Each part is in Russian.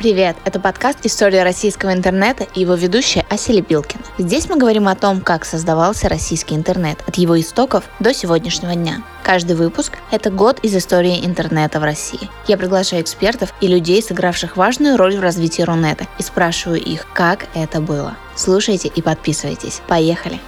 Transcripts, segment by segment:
Привет! Это подкаст «История российского интернета» и его ведущая Ася Лепилкина. Здесь мы говорим о том, как создавался российский интернет от его истоков до сегодняшнего дня. Каждый выпуск – это год из истории интернета в России. Я приглашаю экспертов и людей, сыгравших важную роль в развитии Рунета, и спрашиваю их, как это было. Слушайте и подписывайтесь. Поехали!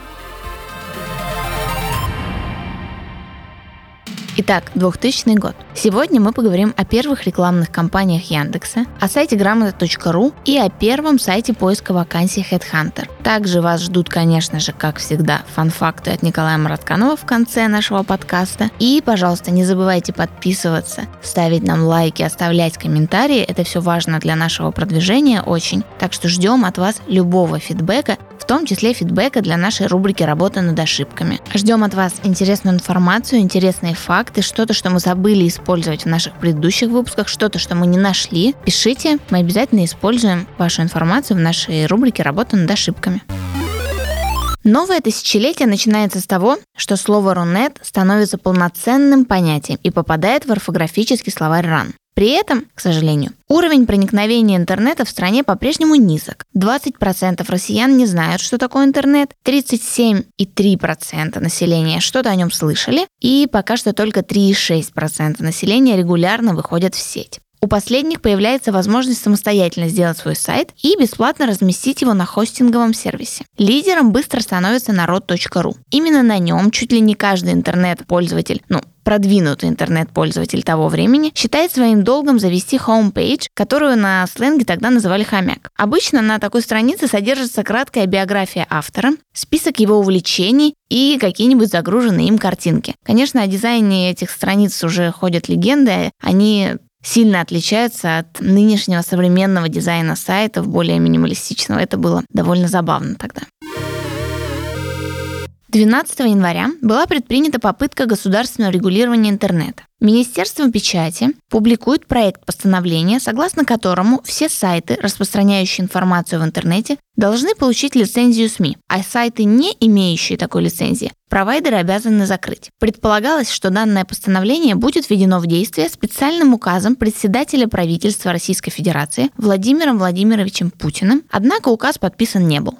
Итак, 2000 год. Сегодня мы поговорим о первых рекламных кампаниях Яндекса, о сайте грамота.ру и о первом сайте поиска вакансий Headhunter. Также вас ждут, конечно же, как всегда, фан-факты от Николая Маратканова в конце нашего подкаста. И, пожалуйста, не забывайте подписываться, ставить нам лайки, оставлять комментарии. Это все важно для нашего продвижения очень. Так что ждем от вас любого фидбэка, в том числе фидбэка для нашей рубрики «Работа над ошибками». Ждем от вас интересную информацию, интересные факты, что-то, что мы забыли использовать в наших предыдущих выпусках, что-то, что мы не нашли. Пишите, мы обязательно используем вашу информацию в нашей рубрике «Работа над ошибками». Новое тысячелетие начинается с того, что слово «рунет» становится полноценным понятием и попадает в орфографический словарь РАН. При этом, к сожалению, уровень проникновения интернета в стране по-прежнему низок. 20% россиян не знают, что такое интернет, 37,3% населения что-то о нем слышали, и пока что только 3,6% населения регулярно выходят в сеть. У последних появляется возможность самостоятельно сделать свой сайт и бесплатно разместить его на хостинговом сервисе. Лидером быстро становится народ.ру. Именно на нем чуть ли не каждый интернет-пользователь, ну, продвинутый интернет-пользователь того времени, считает своим долгом завести homepage, которую на сленге тогда называли хомяк. Обычно на такой странице содержится краткая биография автора, список его увлечений и какие-нибудь загруженные им картинки. Конечно, о дизайне этих страниц уже ходят легенды, они сильно отличается от нынешнего современного дизайна сайтов, более минималистичного. Это было довольно забавно тогда. 12 января была предпринята попытка государственного регулирования интернета. Министерство печати публикует проект постановления, согласно которому все сайты, распространяющие информацию в интернете, должны получить лицензию СМИ, а сайты, не имеющие такой лицензии, провайдеры обязаны закрыть. Предполагалось, что данное постановление будет введено в действие специальным указом председателя правительства Российской Федерации Владимиром Владимировичем Путиным, однако указ подписан не был.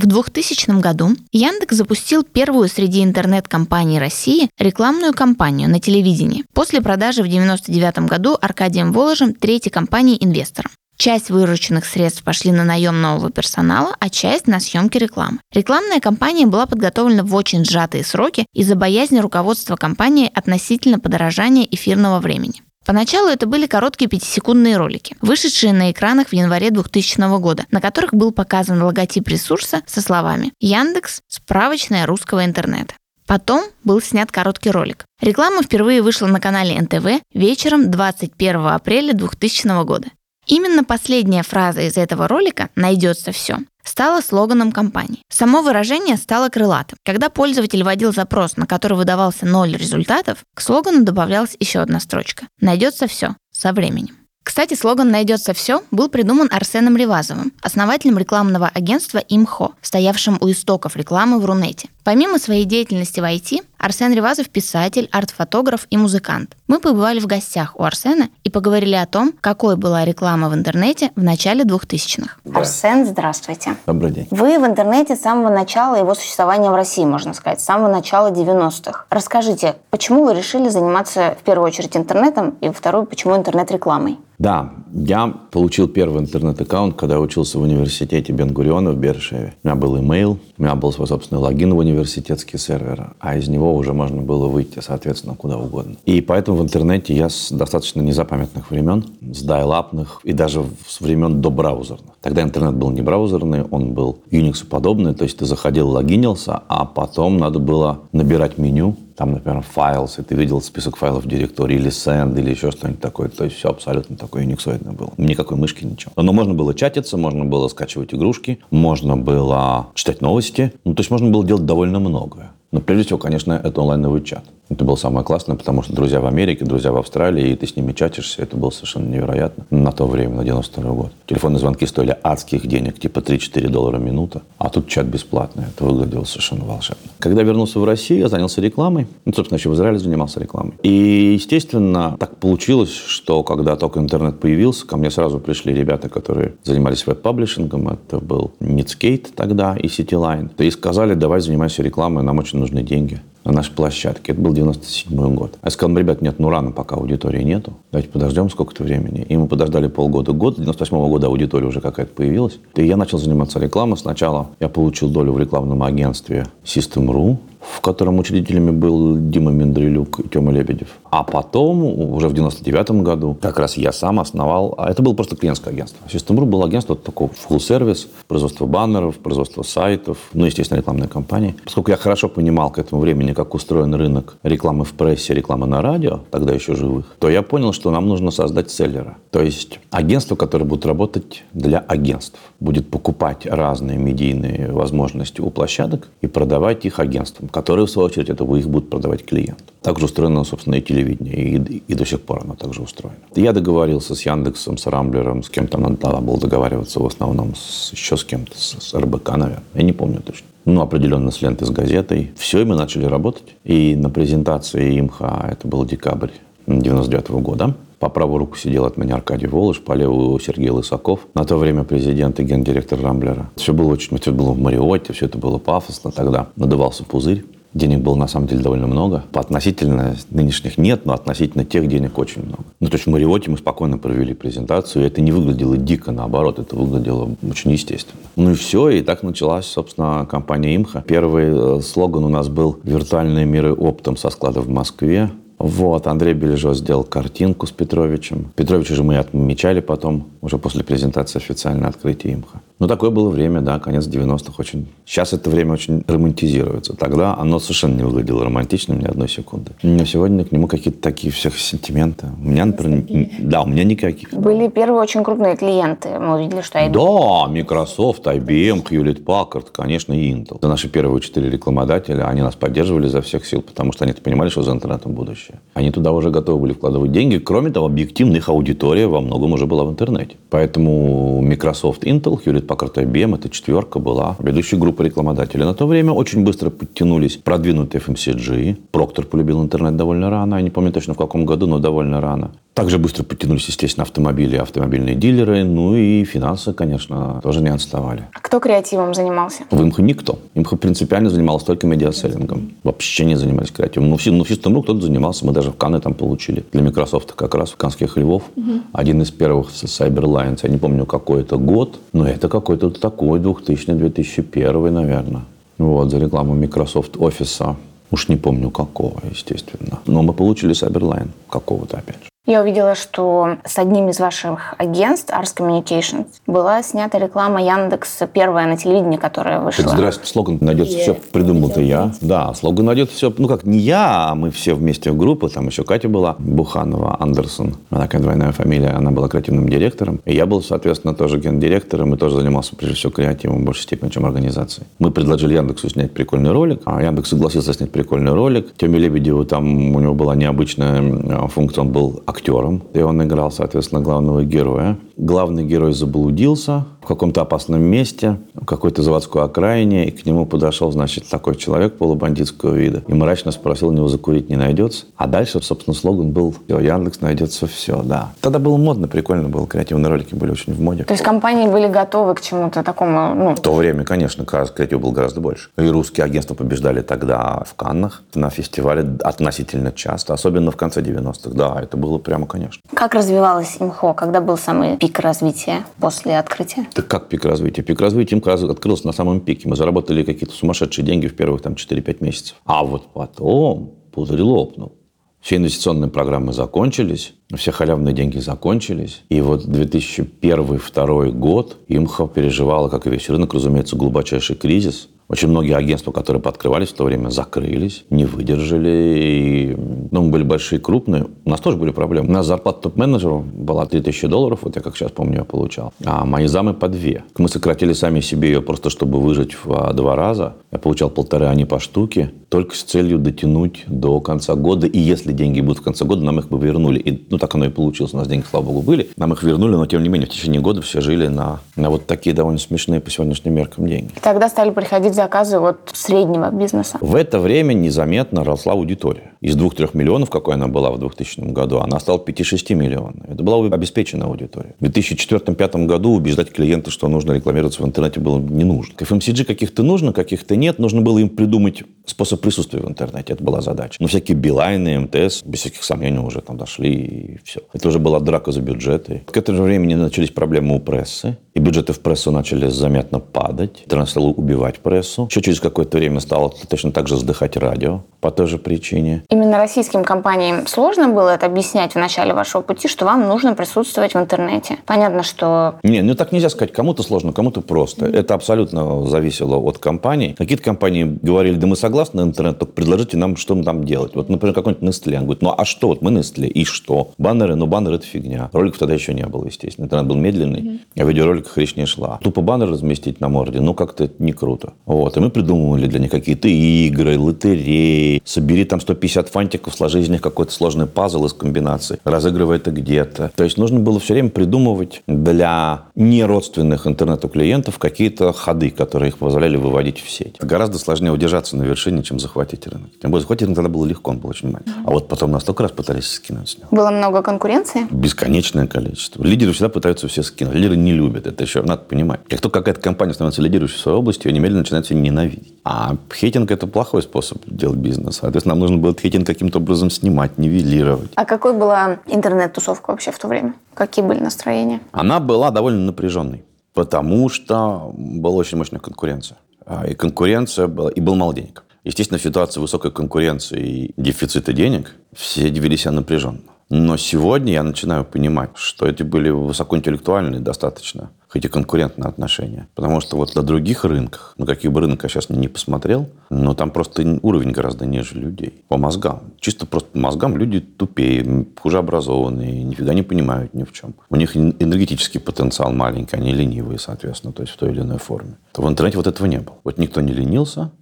В 2000 году Яндекс запустил первую среди интернет-компаний России рекламную кампанию на телевидении после продажи в 1999 году Аркадием Воложем третьей компании инвесторам. Часть вырученных средств пошли на наем нового персонала, а часть на съемки рекламы. Рекламная кампания была подготовлена в очень сжатые сроки из-за боязни руководства компании относительно подорожания эфирного времени. Поначалу это были короткие пятисекундные ролики, вышедшие на экранах в январе 2000 года, на которых был показан логотип ресурса со словами «Яндекс. Справочная русского интернета». Потом был снят короткий ролик. Реклама впервые вышла на канале НТВ вечером 21 апреля 2000 года. Именно последняя фраза из этого ролика «Найдется все» стала слоганом компании. Само выражение стало крылатым. Когда пользователь вводил запрос, на который выдавался ноль результатов, к слогану добавлялась еще одна строчка. Найдется все со временем. Кстати, слоган «Найдется все» был придуман Арсеном Ревазовым, основателем рекламного агентства «Имхо», стоявшим у истоков рекламы в Рунете. Помимо своей деятельности в IT, Арсен Ревазов – писатель, арт-фотограф и музыкант. Мы побывали в гостях у Арсена и поговорили о том, какой была реклама в интернете в начале 2000-х. Арсен, здравствуйте. Добрый день. Вы в интернете с самого начала его существования в России, можно сказать, с самого начала 90-х. Расскажите, почему вы решили заниматься в первую очередь интернетом и, во вторую, почему интернет-рекламой? Да, я получил первый интернет-аккаунт, когда я учился в университете Бенгуриона в Бершеве. У меня был имейл, у меня был свой собственный логин в университетский сервер, а из него уже можно было выйти, соответственно, куда угодно. И поэтому в интернете я с достаточно незапамятных времен, с дайлапных и даже с времен до браузерных. Тогда интернет был не браузерный, он был Unix подобный, то есть ты заходил, логинился, а потом надо было набирать меню, там, например, files, и ты видел список файлов в директории, или send, или еще что-нибудь такое. То есть все абсолютно такое униксоидное было. Никакой мышки, ничего. Но можно было чатиться, можно было скачивать игрушки, можно было читать новости. Ну, то есть можно было делать довольно многое. Но прежде всего, конечно, это онлайновый чат. Это было самое классное, потому что друзья в Америке, друзья в Австралии, и ты с ними чатишься, это было совершенно невероятно на то время, на 92 год. Телефонные звонки стоили адских денег, типа 3-4 доллара в минуту, а тут чат бесплатный. Это выглядело совершенно волшебно. Когда вернулся в Россию, я занялся рекламой. Ну, собственно, еще в Израиле занимался рекламой. И, естественно, так получилось, что когда только интернет появился, ко мне сразу пришли ребята, которые занимались веб-паблишингом. Это был Netscape тогда и CityLine. И сказали, давай занимайся рекламой, нам очень нужны деньги на нашей площадке. Это был 97 год. Я сказал, ребят, нет, ну рано, пока аудитории нету. Давайте подождем сколько-то времени. И мы подождали полгода, год. 98 -го года аудитория уже какая-то появилась. И я начал заниматься рекламой. Сначала я получил долю в рекламном агентстве System.ru в котором учредителями был Дима Мендрелюк и Тёма Лебедев. А потом, уже в 99 году, как раз я сам основал, а это было просто клиентское агентство. System.ru было агентство такого full сервис производство баннеров, производство сайтов, ну, естественно, рекламные кампании. Поскольку я хорошо понимал к этому времени, как устроен рынок рекламы в прессе, рекламы на радио, тогда еще живых, то я понял, что нам нужно создать селлера. То есть агентство, которое будет работать для агентств, будет покупать разные медийные возможности у площадок и продавать их агентствам, которые, в свою очередь, это их будут продавать клиенту. Также устроено, собственно, и телевидение, и, и до сих пор оно также устроено. Я договорился с Яндексом, с Рамблером, с кем-то надо было договариваться в основном с, еще с кем-то, с, с РБК, наверное. Я не помню точно. Ну, определенно с лентой, с газетой. Все, и мы начали работать. И на презентации имха, это был декабрь 99 -го года, по правую руку сидел от меня Аркадий Волош, по левую Сергей Лысаков. На то время президент и гендиректор Рамблера. Все было очень, все было в Мариотте, все это было пафосно тогда. Надувался пузырь. Денег было на самом деле довольно много. По относительно нынешних нет, но относительно тех денег очень много. Ну, то есть в Мариоте мы спокойно провели презентацию, и это не выглядело дико, наоборот, это выглядело очень естественно. Ну и все, и так началась, собственно, компания «Имха». Первый э, слоган у нас был «Виртуальные миры оптом со склада в Москве». Вот, Андрей Бележо сделал картинку с Петровичем. Петровича же мы отмечали потом, уже после презентации официально открытия имха. Ну, такое было время, да, конец 90-х очень. Сейчас это время очень романтизируется. Тогда оно совершенно не выглядело романтичным ни одной секунды. Но сегодня к нему какие-то такие всех сентименты. У меня, например, да, у меня никаких. Были первые очень крупные клиенты. Мы увидели, что IBM. Да, Microsoft, IBM, Hewlett Packard, конечно, и Intel. Это наши первые четыре рекламодателя. Они нас поддерживали за всех сил, потому что они понимали, что за интернетом будущее. Они туда уже готовы были вкладывать деньги. Кроме того, объективно их аудитория во многом уже была в интернете. Поэтому Microsoft, Intel, Hewlett Packard IBM, эта четверка была ведущей группой рекламодателей. На то время очень быстро подтянулись продвинутые FMCG. Проктор полюбил интернет довольно рано. Я не помню точно в каком году, но довольно рано. Также быстро подтянулись, естественно, автомобили, автомобильные дилеры. Ну и финансы, конечно, тоже не отставали. А кто креативом занимался? В Имхо никто. Имхо принципиально занимался только медиаселлингом. Вообще не занимались креативом. Ну, в, ну, в System.ru кто-то занимался. Мы даже в Каны там получили. Для Microsoft как раз в Канских Львов. Угу. Один из первых Cyberlines. Я не помню, какой это год. Но это какой-то такой 2000-2001, наверное. Вот, за рекламу Microsoft офиса. Уж не помню какого, естественно. Но мы получили Cyberline какого-то, опять же. Я увидела, что с одним из ваших агентств, Ars Communications, была снята реклама Яндекс, первая на телевидении, которая вышла. Так, здрасте, слоган найдется все, придумал-то я. Да, слоган найдется все, ну как, не я, а мы все вместе в группе, там еще Катя была, Буханова, Андерсон, она такая двойная фамилия, она была креативным директором. И я был, соответственно, тоже гендиректором и тоже занимался, прежде всего, креативом в большей степени, чем организацией. Мы предложили Яндексу снять прикольный ролик, а Яндекс согласился снять прикольный ролик. Теме Лебедеву там у него была необычная функция, он был актером и он играл, соответственно, главного героя. Главный герой заблудился в каком-то опасном месте, в какой-то заводской окраине, и к нему подошел, значит, такой человек полубандитского вида и мрачно спросил, у него закурить не найдется. А дальше, собственно, слоган был «Яндекс найдется все», да. Тогда было модно, прикольно было, креативные ролики были очень в моде. То есть компании были готовы к чему-то такому, ну... В то время, конечно, креатив был гораздо больше. И русские агентства побеждали тогда в Каннах, на фестивале относительно часто, особенно в конце 90-х. Да, это было прямо, конечно. Как развивалась имхо? Когда был самый пик развития после открытия? Так как пик развития? Пик развития имхо открылся на самом пике. Мы заработали какие-то сумасшедшие деньги в первых там 4-5 месяцев. А вот потом пузырь лопнул. Все инвестиционные программы закончились, все халявные деньги закончились. И вот 2001-2002 год Имхо переживала, как и весь рынок, разумеется, глубочайший кризис. Очень многие агентства, которые подкрывались в то время, закрылись, не выдержали. И, ну, были большие, крупные. У нас тоже были проблемы. У нас зарплата топ-менеджеру была 3000 долларов, вот я как сейчас помню, я получал. А мои замы по две. Мы сократили сами себе ее просто, чтобы выжить в два раза. Я получал полторы, они по штуке, только с целью дотянуть до конца года. И если деньги будут в конце года, нам их бы вернули. И, ну, так оно и получилось. У нас деньги, слава богу, были. Нам их вернули, но, тем не менее, в течение года все жили на, на вот такие довольно смешные по сегодняшним меркам деньги. Тогда стали приходить заказы вот среднего бизнеса. В это время незаметно росла аудитория. Из 2-3 миллионов, какой она была в 2000 году, она стала 5-6 миллионов. Это была обеспеченная аудитория. В 2004-2005 году убеждать клиента, что нужно рекламироваться в интернете, было не нужно. К FMCG каких-то нужно, каких-то нет. Нужно было им придумать способ присутствия в интернете. Это была задача. Но всякие Билайны, МТС, без всяких сомнений, уже там дошли, и все. Это уже была драка за бюджеты. К этому времени начались проблемы у прессы. И бюджеты в прессу начали заметно падать. Интернет стал убивать прессу. Еще через какое-то время стало точно так же сдыхать радио по той же причине. Именно российским компаниям сложно было это объяснять в начале вашего пути, что вам нужно присутствовать в интернете. Понятно, что... Не, ну так нельзя сказать. Кому-то сложно, кому-то просто. Mm-hmm. Это абсолютно зависело от компаний. Какие-то компании говорили, да мы согласны на интернет, только предложите нам, что мы там делать. Вот, например, какой-нибудь Nestle. Он говорит, ну а что? Вот мы Nestle, и что? Баннеры, ну баннеры это фигня. Роликов тогда еще не было, естественно. Интернет был медленный, mm-hmm. а видеороликах речь не шла. Тупо баннер разместить на морде, ну как-то это не круто. Вот. И мы придумывали для них какие-то игры, лотереи. Собери там 150 фантиков, сложи из них какой-то сложный пазл из комбинаций. Разыгрывай это где-то. То есть нужно было все время придумывать для неродственных интернету клиентов какие-то ходы, которые их позволяли выводить в сеть. Гораздо сложнее удержаться на вершине, чем захватить рынок. Тем более захватить рынок тогда было легко, он был очень маленький. А вот потом настолько раз пытались скинуть с него. Было много конкуренции? Бесконечное количество. Лидеры всегда пытаются все скинуть. Лидеры не любят. Это еще надо понимать. Как только какая-то компания становится лидирующей в своей области, ее немедленно начинают все ненавидеть. А хейтинг – это плохой способ делать бизнес. Соответственно, нам нужно было этот хейтинг каким-то образом снимать, нивелировать. А какой была интернет-тусовка вообще в то время? Какие были настроения? Она была довольно напряженной, потому что была очень мощная конкуренция. А, и конкуренция была, и был мало денег. Естественно, в ситуации высокой конкуренции и дефицита денег все вели себя напряженно. Но сегодня я начинаю понимать, что эти были высокоинтеллектуальные достаточно, хоть и конкурентные отношения. Потому что вот на других рынках, на каких бы рынок я сейчас не посмотрел, но там просто уровень гораздо ниже людей. По мозгам. Чисто просто по мозгам люди тупее, хуже образованные, нифига не понимают ни в чем. У них энергетический потенциал маленький, они ленивые, соответственно, то есть в той или иной форме. То в интернете вот этого не было. Вот никто не ленился,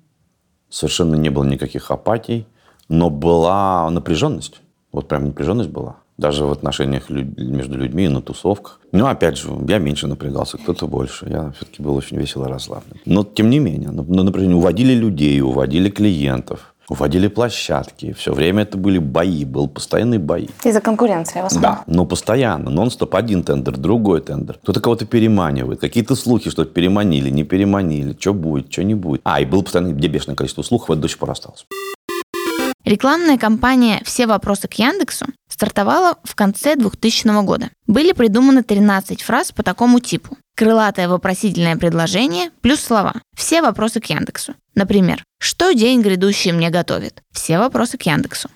совершенно не было никаких апатий, но была напряженность. Вот прям напряженность была. Даже в отношениях между людьми, на тусовках. Но, опять же, я меньше напрягался, кто-то больше. Я все-таки был очень весело расслаблен. Но, тем не менее, на напряжение уводили людей, уводили клиентов. Уводили площадки. Все время это были бои, был постоянный бои. Из-за конкуренции в основном? Да, но постоянно. Нон-стоп. Один тендер, другой тендер. Кто-то кого-то переманивает. Какие-то слухи, что переманили, не переманили. Что будет, что не будет. А, и было постоянно где бешеное количество слухов, это до сих пор осталось. Рекламная кампания «Все вопросы к Яндексу» стартовала в конце 2000 года. Были придуманы 13 фраз по такому типу. Крылатое вопросительное предложение плюс слова. Все вопросы к Яндексу. Например, что день грядущий мне готовит? Все вопросы к Яндексу.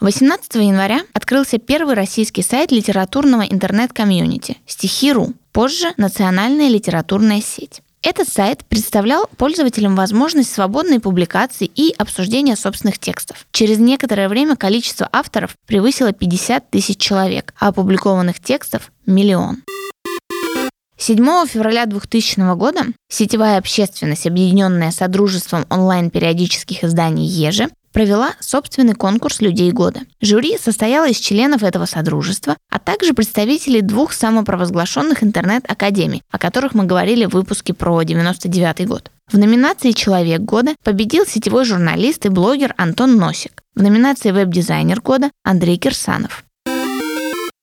18 января открылся первый российский сайт литературного интернет-комьюнити «Стихи.ру», позже «Национальная литературная сеть». Этот сайт представлял пользователям возможность свободной публикации и обсуждения собственных текстов. Через некоторое время количество авторов превысило 50 тысяч человек, а опубликованных текстов – миллион. 7 февраля 2000 года сетевая общественность, объединенная Содружеством онлайн-периодических изданий «Ежи», провела собственный конкурс «Людей года». Жюри состояло из членов этого содружества, а также представителей двух самопровозглашенных интернет-академий, о которых мы говорили в выпуске про 99 год. В номинации «Человек года» победил сетевой журналист и блогер Антон Носик. В номинации «Веб-дизайнер года» Андрей Кирсанов.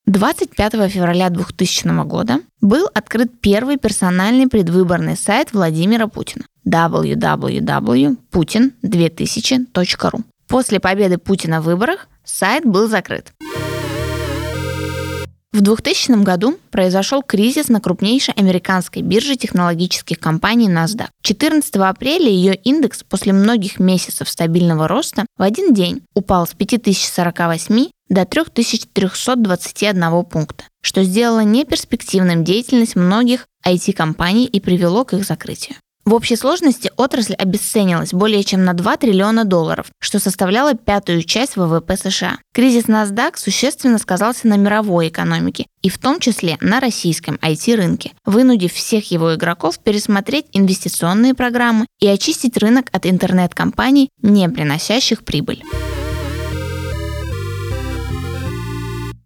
25 февраля 2000 года был открыт первый персональный предвыборный сайт Владимира Путина www.putin2000.ru. После победы Путина в выборах сайт был закрыт. В 2000 году произошел кризис на крупнейшей американской бирже технологических компаний NASDAQ. 14 апреля ее индекс после многих месяцев стабильного роста в один день упал с 5048 до 3321 пункта, что сделало неперспективным деятельность многих IT-компаний и привело к их закрытию. В общей сложности отрасль обесценилась более чем на 2 триллиона долларов, что составляло пятую часть ВВП США. Кризис NASDAQ существенно сказался на мировой экономике и в том числе на российском IT-рынке, вынудив всех его игроков пересмотреть инвестиционные программы и очистить рынок от интернет-компаний, не приносящих прибыль.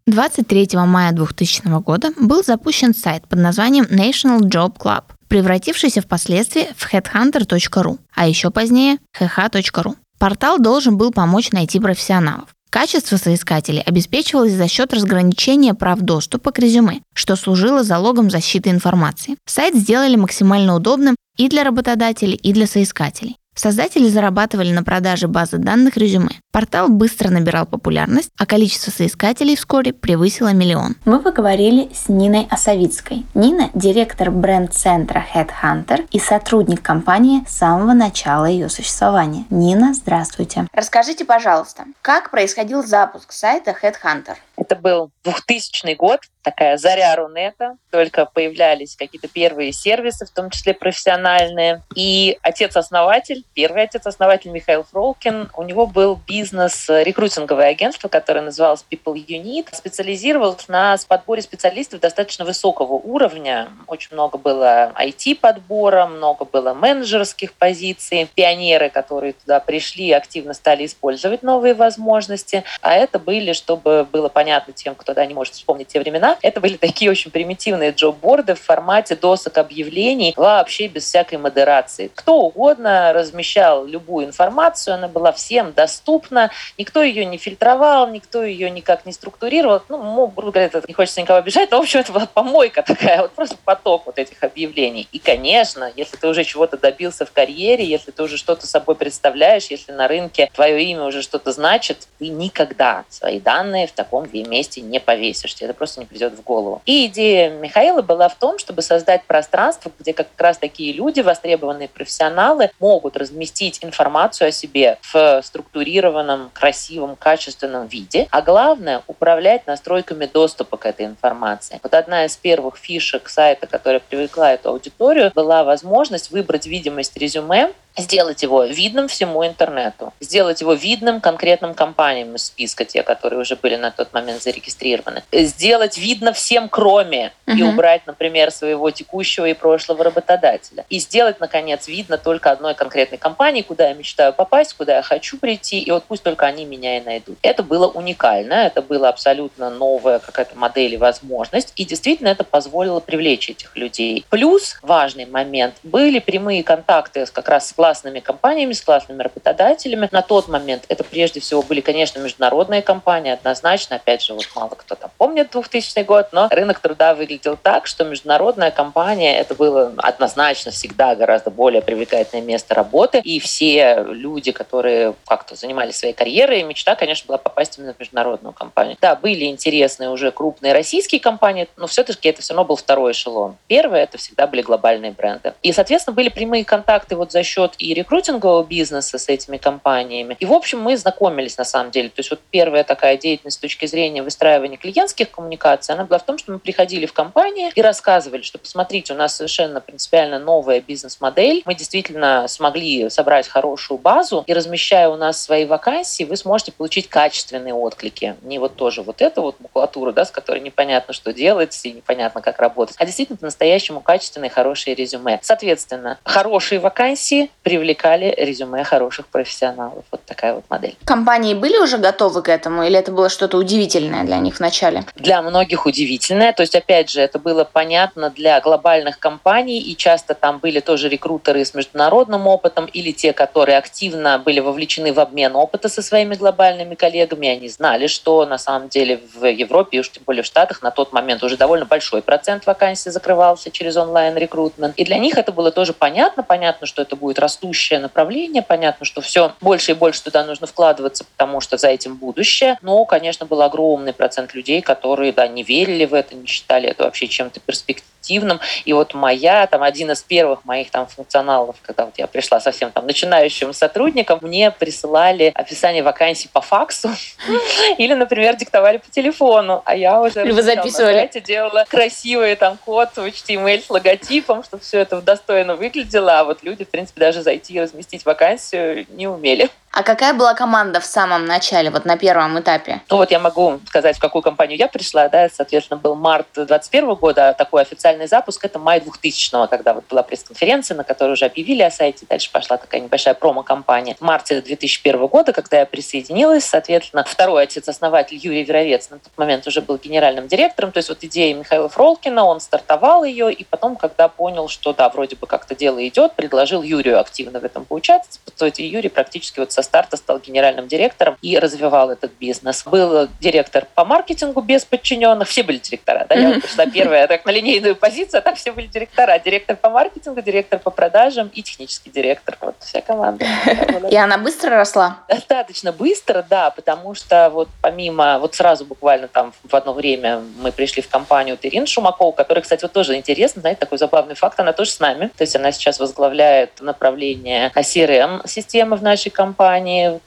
23 мая 2000 года был запущен сайт под названием National Job Club, превратившийся впоследствии в headhunter.ru, а еще позднее hh.ru. Портал должен был помочь найти профессионалов. Качество соискателей обеспечивалось за счет разграничения прав доступа к резюме, что служило залогом защиты информации. Сайт сделали максимально удобным и для работодателей, и для соискателей. Создатели зарабатывали на продаже базы данных резюме. Портал быстро набирал популярность, а количество соискателей вскоре превысило миллион. Мы поговорили с Ниной Осовицкой. Нина – директор бренд-центра Headhunter и сотрудник компании с самого начала ее существования. Нина, здравствуйте. Расскажите, пожалуйста, как происходил запуск сайта Headhunter? Это был 2000 год, такая заря Рунета, только появлялись какие-то первые сервисы, в том числе профессиональные. И отец-основатель, первый отец-основатель Михаил Фролкин, у него был бизнес, рекрутинговое агентство, которое называлось People Unit, специализировалось на подборе специалистов достаточно высокого уровня. Очень много было IT-подбора, много было менеджерских позиций. Пионеры, которые туда пришли, активно стали использовать новые возможности. А это были, чтобы было понятно тем, кто да, не может вспомнить те времена. Это были такие очень примитивные джоб-борды в формате досок объявлений, вообще без всякой модерации. Кто угодно размещал любую информацию, она была всем доступна, никто ее не фильтровал, никто ее никак не структурировал. Ну, грубо говоря, это не хочется никого обижать, но, в общем, это была помойка такая, вот просто поток вот этих объявлений. И, конечно, если ты уже чего-то добился в карьере, если ты уже что-то собой представляешь, если на рынке твое имя уже что-то значит, ты никогда свои данные в таком и вместе не повесишь. Тебе это просто не придет в голову. И идея Михаила была в том, чтобы создать пространство, где как раз такие люди, востребованные профессионалы, могут разместить информацию о себе в структурированном, красивом, качественном виде, а главное — управлять настройками доступа к этой информации. Вот одна из первых фишек сайта, которая привлекла эту аудиторию, была возможность выбрать видимость резюме сделать его видным всему интернету, сделать его видным конкретным компаниям из списка, те, которые уже были на тот момент зарегистрированы, сделать видно всем, кроме, uh-huh. и убрать, например, своего текущего и прошлого работодателя, и сделать, наконец, видно только одной конкретной компании, куда я мечтаю попасть, куда я хочу прийти, и вот пусть только они меня и найдут. Это было уникально, это было абсолютно новая какая-то модель и возможность, и действительно это позволило привлечь этих людей. Плюс важный момент, были прямые контакты как раз с классными компаниями, с классными работодателями. На тот момент это прежде всего были, конечно, международные компании, однозначно. Опять же, вот мало кто там помнит 2000 год, но рынок труда выглядел так, что международная компания это было однозначно всегда гораздо более привлекательное место работы. И все люди, которые как-то занимались своей карьерой, мечта, конечно, была попасть именно в международную компанию. Да, были интересные уже крупные российские компании, но все-таки это все равно был второй эшелон. Первое это всегда были глобальные бренды. И, соответственно, были прямые контакты вот за счет и рекрутингового бизнеса с этими компаниями. И, в общем, мы знакомились на самом деле. То есть вот первая такая деятельность с точки зрения выстраивания клиентских коммуникаций, она была в том, что мы приходили в компании и рассказывали, что, посмотрите, у нас совершенно принципиально новая бизнес-модель. Мы действительно смогли собрать хорошую базу, и размещая у нас свои вакансии, вы сможете получить качественные отклики. Не вот тоже вот эта вот макулатура, да, с которой непонятно, что делать, и непонятно, как работать, а действительно по-настоящему качественные, хорошие резюме. Соответственно, хорошие вакансии привлекали резюме хороших профессионалов. Вот такая вот модель. Компании были уже готовы к этому или это было что-то удивительное для них вначале? Для многих удивительное. То есть, опять же, это было понятно для глобальных компаний, и часто там были тоже рекрутеры с международным опытом или те, которые активно были вовлечены в обмен опыта со своими глобальными коллегами. Они знали, что на самом деле в Европе, и уж тем более в Штатах, на тот момент уже довольно большой процент вакансий закрывался через онлайн-рекрутмент. И для них это было тоже понятно. Понятно, что это будет растущее направление. Понятно, что все больше и больше туда нужно вкладываться, потому что за этим будущее. Но, конечно, был огромный процент людей, которые, да, не верили в это, не считали это вообще чем-то перспективным. И вот моя, там, один из первых моих там функционалов, когда вот я пришла совсем там начинающим сотрудником, мне присылали описание вакансий по факсу или, например, диктовали по телефону, а я уже Вы записывали. делала красивый там код в HTML с логотипом, чтобы все это достойно выглядело, а вот люди, в принципе, даже зайти и разместить вакансию не умели. А какая была команда в самом начале, вот на первом этапе? Ну вот я могу сказать, в какую компанию я пришла, да, соответственно, был март 2021 года, такой официальный запуск, это май 2000 когда вот была пресс-конференция, на которой уже объявили о сайте, дальше пошла такая небольшая промо-компания. В марте 2001 года, когда я присоединилась, соответственно, второй отец-основатель Юрий Веровец на тот момент уже был генеральным директором, то есть вот идея Михаила Фролкина, он стартовал ее, и потом, когда понял, что да, вроде бы как-то дело идет, предложил Юрию активно в этом поучаствовать, есть Юрий практически вот со старта стал генеральным директором и развивал этот бизнес. Был директор по маркетингу без подчиненных, все были директора. Да? Я пришла первая так на линейную позицию, а так все были директора. Директор по маркетингу, директор по продажам и технический директор. Вот вся команда. И она быстро росла? Достаточно быстро, да, потому что вот помимо, вот сразу буквально там в одно время мы пришли в компанию Ирина Шумакова, которая, кстати, вот тоже интересно, знаете, такой забавный факт, она тоже с нами. То есть она сейчас возглавляет направление CRM-системы в нашей компании,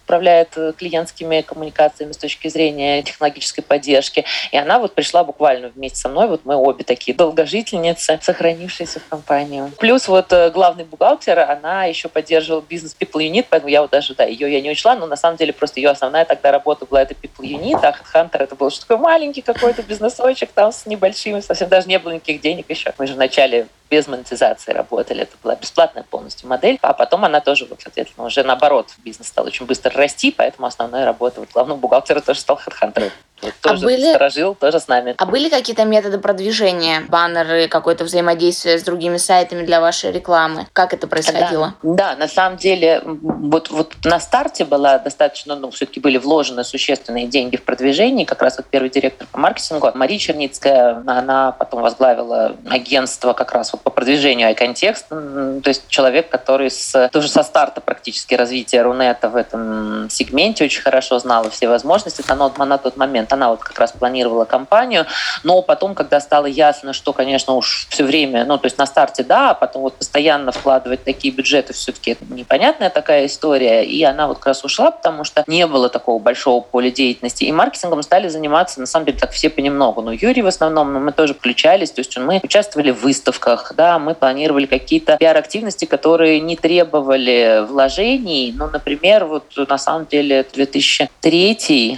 управляет э, клиентскими коммуникациями с точки зрения технологической поддержки. И она вот пришла буквально вместе со мной. Вот мы обе такие долгожительницы, сохранившиеся в компанию. Плюс вот э, главный бухгалтер, она еще поддерживала бизнес People Unit, поэтому я вот даже, да, ее я не учла, но на самом деле просто ее основная тогда работа была это People Unit, а Hunter это был что такой маленький какой-то бизнесочек там с небольшими, совсем даже не было никаких денег еще. Мы же вначале без монетизации работали. Это была бесплатная полностью модель. А потом она тоже, вот, соответственно, уже наоборот, бизнес стал очень быстро расти, поэтому основная работа вот, главного бухгалтера тоже стал HeadHunter. А тоже были... сторожил, тоже с нами. А были какие-то методы продвижения, баннеры, какое-то взаимодействие с другими сайтами для вашей рекламы? Как это происходило? Да, да на самом деле, вот, вот на старте была достаточно, ну, все-таки были вложены существенные деньги в продвижение. Как раз вот первый директор по маркетингу, Мария Черницкая, она потом возглавила агентство как раз вот по продвижению iContext. То есть человек, который с, тоже со старта практически развития Рунета в этом сегменте очень хорошо знала все возможности. Она на тот момент момент. Она вот как раз планировала кампанию, но потом, когда стало ясно, что, конечно, уж все время, ну, то есть на старте, да, а потом вот постоянно вкладывать такие бюджеты все-таки это непонятная такая история, и она вот как раз ушла, потому что не было такого большого поля деятельности, и маркетингом стали заниматься, на самом деле, так все понемногу. Ну, Юрий в основном, но мы тоже включались, то есть мы участвовали в выставках, да, мы планировали какие-то пиар-активности, которые не требовали вложений, ну, например, вот на самом деле 2003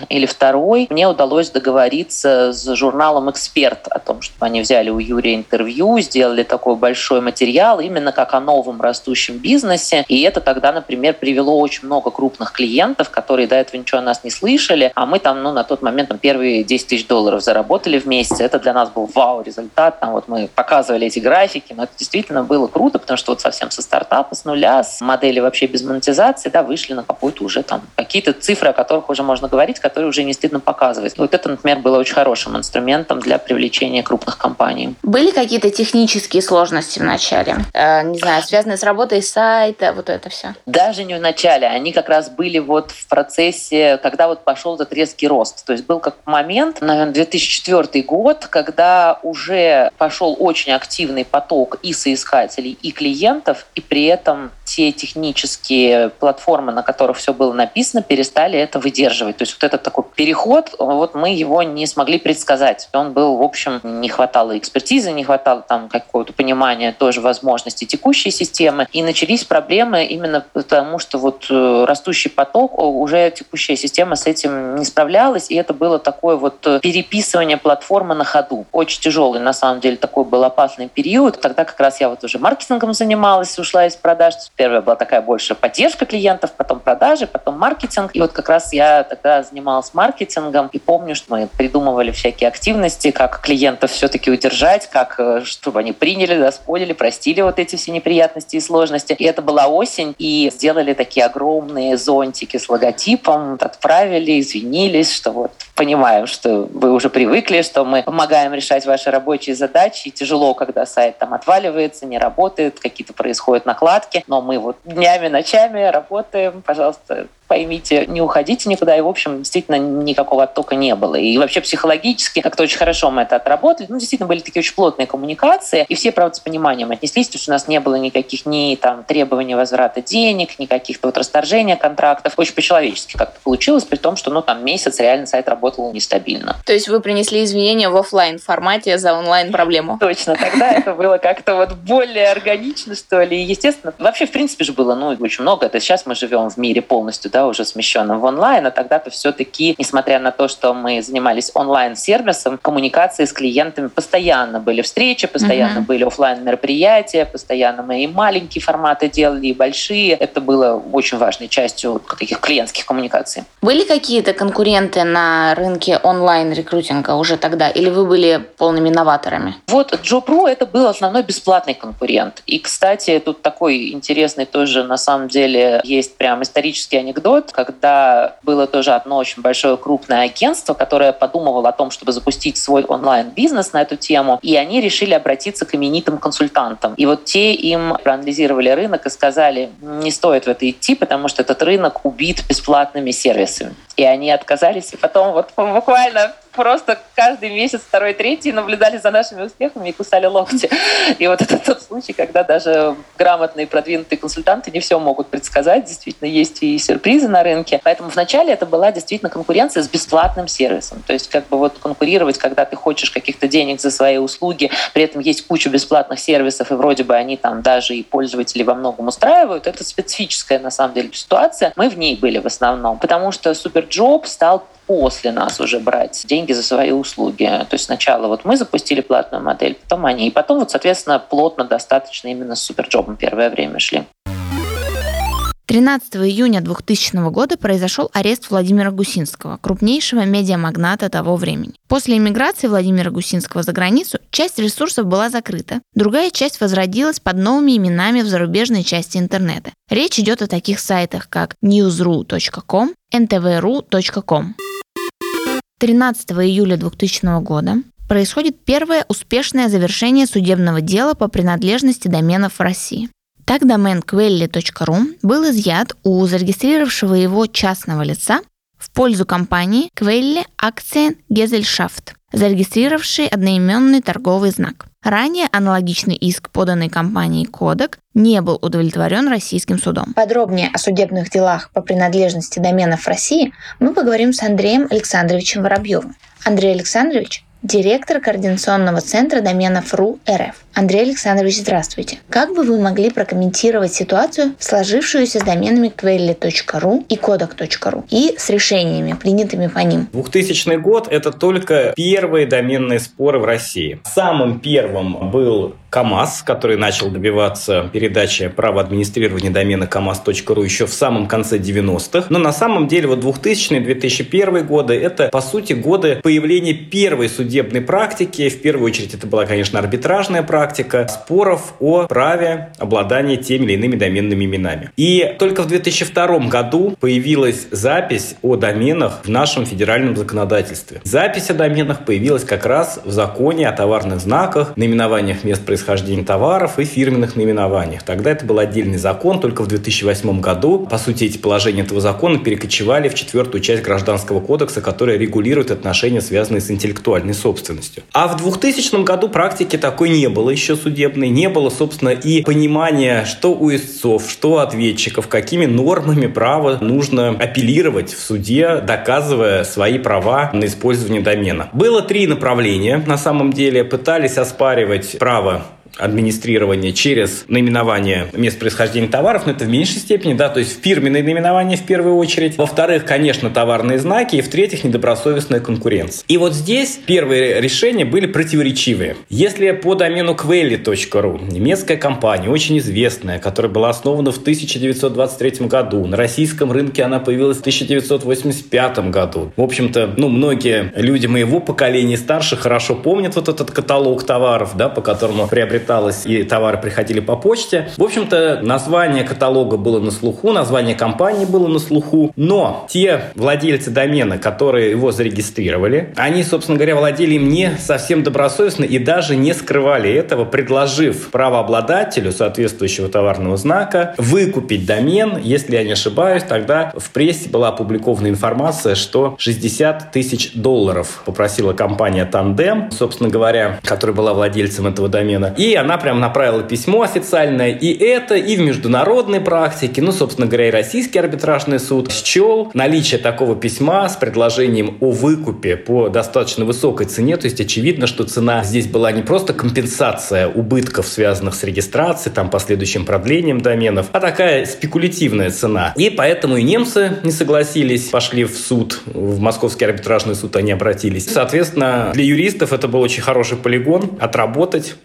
или 2002 мне удалось договориться с журналом «Эксперт» о том, чтобы они взяли у Юрия интервью, сделали такой большой материал именно как о новом растущем бизнесе. И это тогда, например, привело очень много крупных клиентов, которые до этого ничего о нас не слышали, а мы там, ну, на тот момент там, первые 10 тысяч долларов заработали в месяц. Это для нас был вау-результат. Там вот мы показывали эти графики, но это действительно было круто, потому что вот совсем со стартапа, с нуля, с модели вообще без монетизации, да, вышли на какую-то уже там какие-то цифры, о которых уже можно говорить, которые уже не стыдно показывать есть вот это, например, было очень хорошим инструментом для привлечения крупных компаний. Были какие-то технические сложности в начале? Э, не знаю, связанные с работой сайта, вот это все? Даже не в начале. Они как раз были вот в процессе, когда вот пошел этот резкий рост. То есть был как момент, наверное, 2004 год, когда уже пошел очень активный поток и соискателей, и клиентов, и при этом те технические платформы, на которых все было написано, перестали это выдерживать. То есть вот этот такой переход, вот мы его не смогли предсказать. Он был, в общем, не хватало экспертизы, не хватало там какого-то понимания тоже возможностей текущей системы. И начались проблемы именно потому, что вот э, растущий поток, уже текущая система с этим не справлялась, и это было такое вот э, переписывание платформы на ходу. Очень тяжелый, на самом деле, такой был опасный период. Тогда как раз я вот уже маркетингом занималась, ушла из продаж. Первая была такая больше поддержка клиентов, потом продажи, потом маркетинг. И вот как раз я тогда занималась маркетингом, и помню, что мы придумывали всякие активности, как клиентов все-таки удержать, как э, чтобы они приняли, доспорили, простили вот эти все неприятности и сложности. И это была осень, и сделали такие огромные зонтики с логотипом, отправили, извинились, что вот понимаем, что вы уже привыкли, что мы помогаем решать ваши рабочие задачи. Тяжело, когда сайт там отваливается, не работает, какие-то происходят накладки, но мы вот днями, ночами работаем, пожалуйста, поймите, не уходите никуда. И, в общем, действительно, никакого оттока не было. И вообще психологически как-то очень хорошо мы это отработали. Ну, действительно, были такие очень плотные коммуникации. И все, правда, с пониманием отнеслись. То есть у нас не было никаких ни там требований возврата денег, ни каких-то вот расторжения контрактов. Очень по-человечески как-то получилось, при том, что, ну, там месяц реально сайт работал нестабильно. То есть вы принесли извинения в офлайн формате за онлайн проблему? Точно. Тогда это было как-то вот более органично, что ли. Естественно, вообще, в принципе же было, ну, очень много. Это сейчас мы живем в мире полностью, да, уже смещенном в онлайн, а тогда-то все-таки, несмотря на то, что мы занимались онлайн-сервисом, коммуникации с клиентами постоянно были встречи, постоянно uh-huh. были офлайн мероприятия, постоянно мы и маленькие форматы делали, и большие. Это было очень важной частью таких клиентских коммуникаций. Были какие-то конкуренты на рынке онлайн-рекрутинга уже тогда, или вы были полными новаторами? Вот JobRu это был основной бесплатный конкурент. И, кстати, тут такой интересный тоже на самом деле есть прям исторический анекдот, анекдот, когда было тоже одно очень большое крупное агентство, которое подумывало о том, чтобы запустить свой онлайн-бизнес на эту тему, и они решили обратиться к именитым консультантам. И вот те им проанализировали рынок и сказали, не стоит в это идти, потому что этот рынок убит бесплатными сервисами. И они отказались, и потом вот буквально просто каждый месяц, второй, третий наблюдали за нашими успехами и кусали локти. И вот это тот случай, когда даже грамотные, продвинутые консультанты не все могут предсказать. Действительно, есть и сюрпризы на рынке. Поэтому вначале это была действительно конкуренция с бесплатным сервисом. То есть как бы вот конкурировать, когда ты хочешь каких-то денег за свои услуги, при этом есть куча бесплатных сервисов, и вроде бы они там даже и пользователей во многом устраивают, это специфическая на самом деле ситуация. Мы в ней были в основном, потому что Superjob стал после нас уже брать деньги за свои услуги. То есть сначала вот мы запустили платную модель, потом они. И потом вот, соответственно, плотно достаточно именно с суперджобом первое время шли. 13 июня 2000 года произошел арест Владимира Гусинского, крупнейшего медиамагната того времени. После иммиграции Владимира Гусинского за границу часть ресурсов была закрыта, другая часть возродилась под новыми именами в зарубежной части интернета. Речь идет о таких сайтах, как newsru.com, ntvru.com. 13 июля 2000 года происходит первое успешное завершение судебного дела по принадлежности доменов в России. Так домен quelli.ru был изъят у зарегистрировавшего его частного лица в пользу компании Quelli Aktien Gesellschaft, зарегистрировавшей одноименный торговый знак. Ранее аналогичный иск, поданный компанией Кодек, не был удовлетворен российским судом. Подробнее о судебных делах по принадлежности доменов в России мы поговорим с Андреем Александровичем Воробьевым. Андрей Александрович директор Координационного центра доменов РУ РФ. Андрей Александрович, здравствуйте. Как бы вы могли прокомментировать ситуацию, сложившуюся с доменами quelle.ru и kodak.ru и с решениями, принятыми по ним? 2000 год – это только первые доменные споры в России. Самым первым был КАМАЗ, который начал добиваться передачи права администрирования домена КАМАЗ.ру еще в самом конце 90-х. Но на самом деле вот 2000-2001 годы – это, по сути, годы появления первой судебной практики. В первую очередь это была, конечно, арбитражная практика споров о праве обладания теми или иными доменными именами. И только в 2002 году появилась запись о доменах в нашем федеральном законодательстве. Запись о доменах появилась как раз в законе о товарных знаках, наименованиях мест происхождения товаров и фирменных наименованиях. Тогда это был отдельный закон, только в 2008 году, по сути, эти положения этого закона перекочевали в четвертую часть Гражданского кодекса, которая регулирует отношения, связанные с интеллектуальной собственностью. А в 2000 году практики такой не было еще судебной, не было, собственно, и понимания, что у истцов, что у ответчиков, какими нормами права нужно апеллировать в суде, доказывая свои права на использование домена. Было три направления, на самом деле. Пытались оспаривать право администрирования через наименование мест происхождения товаров, но это в меньшей степени, да, то есть фирменные наименования в первую очередь. Во-вторых, конечно, товарные знаки, и в-третьих, недобросовестная конкуренция. И вот здесь первые решения были противоречивые. Если по домену quelli.ru, немецкая компания, очень известная, которая была основана в 1923 году, на российском рынке она появилась в 1985 году. В общем-то, ну, многие люди моего поколения старше хорошо помнят вот этот каталог товаров, да, по которому приобретали приобреталось и товары приходили по почте. В общем-то, название каталога было на слуху, название компании было на слуху, но те владельцы домена, которые его зарегистрировали, они, собственно говоря, владели им не совсем добросовестно и даже не скрывали этого, предложив правообладателю соответствующего товарного знака выкупить домен, если я не ошибаюсь, тогда в прессе была опубликована информация, что 60 тысяч долларов попросила компания Тандем, собственно говоря, которая была владельцем этого домена. И она прям направила письмо официальное. И это, и в международной практике, ну, собственно говоря, и российский арбитражный суд счел наличие такого письма с предложением о выкупе по достаточно высокой цене. То есть очевидно, что цена здесь была не просто компенсация убытков, связанных с регистрацией, там, последующим продлением доменов, а такая спекулятивная цена. И поэтому и немцы не согласились, пошли в суд, в Московский арбитражный суд они обратились. Соответственно, для юристов это был очень хороший полигон отработать,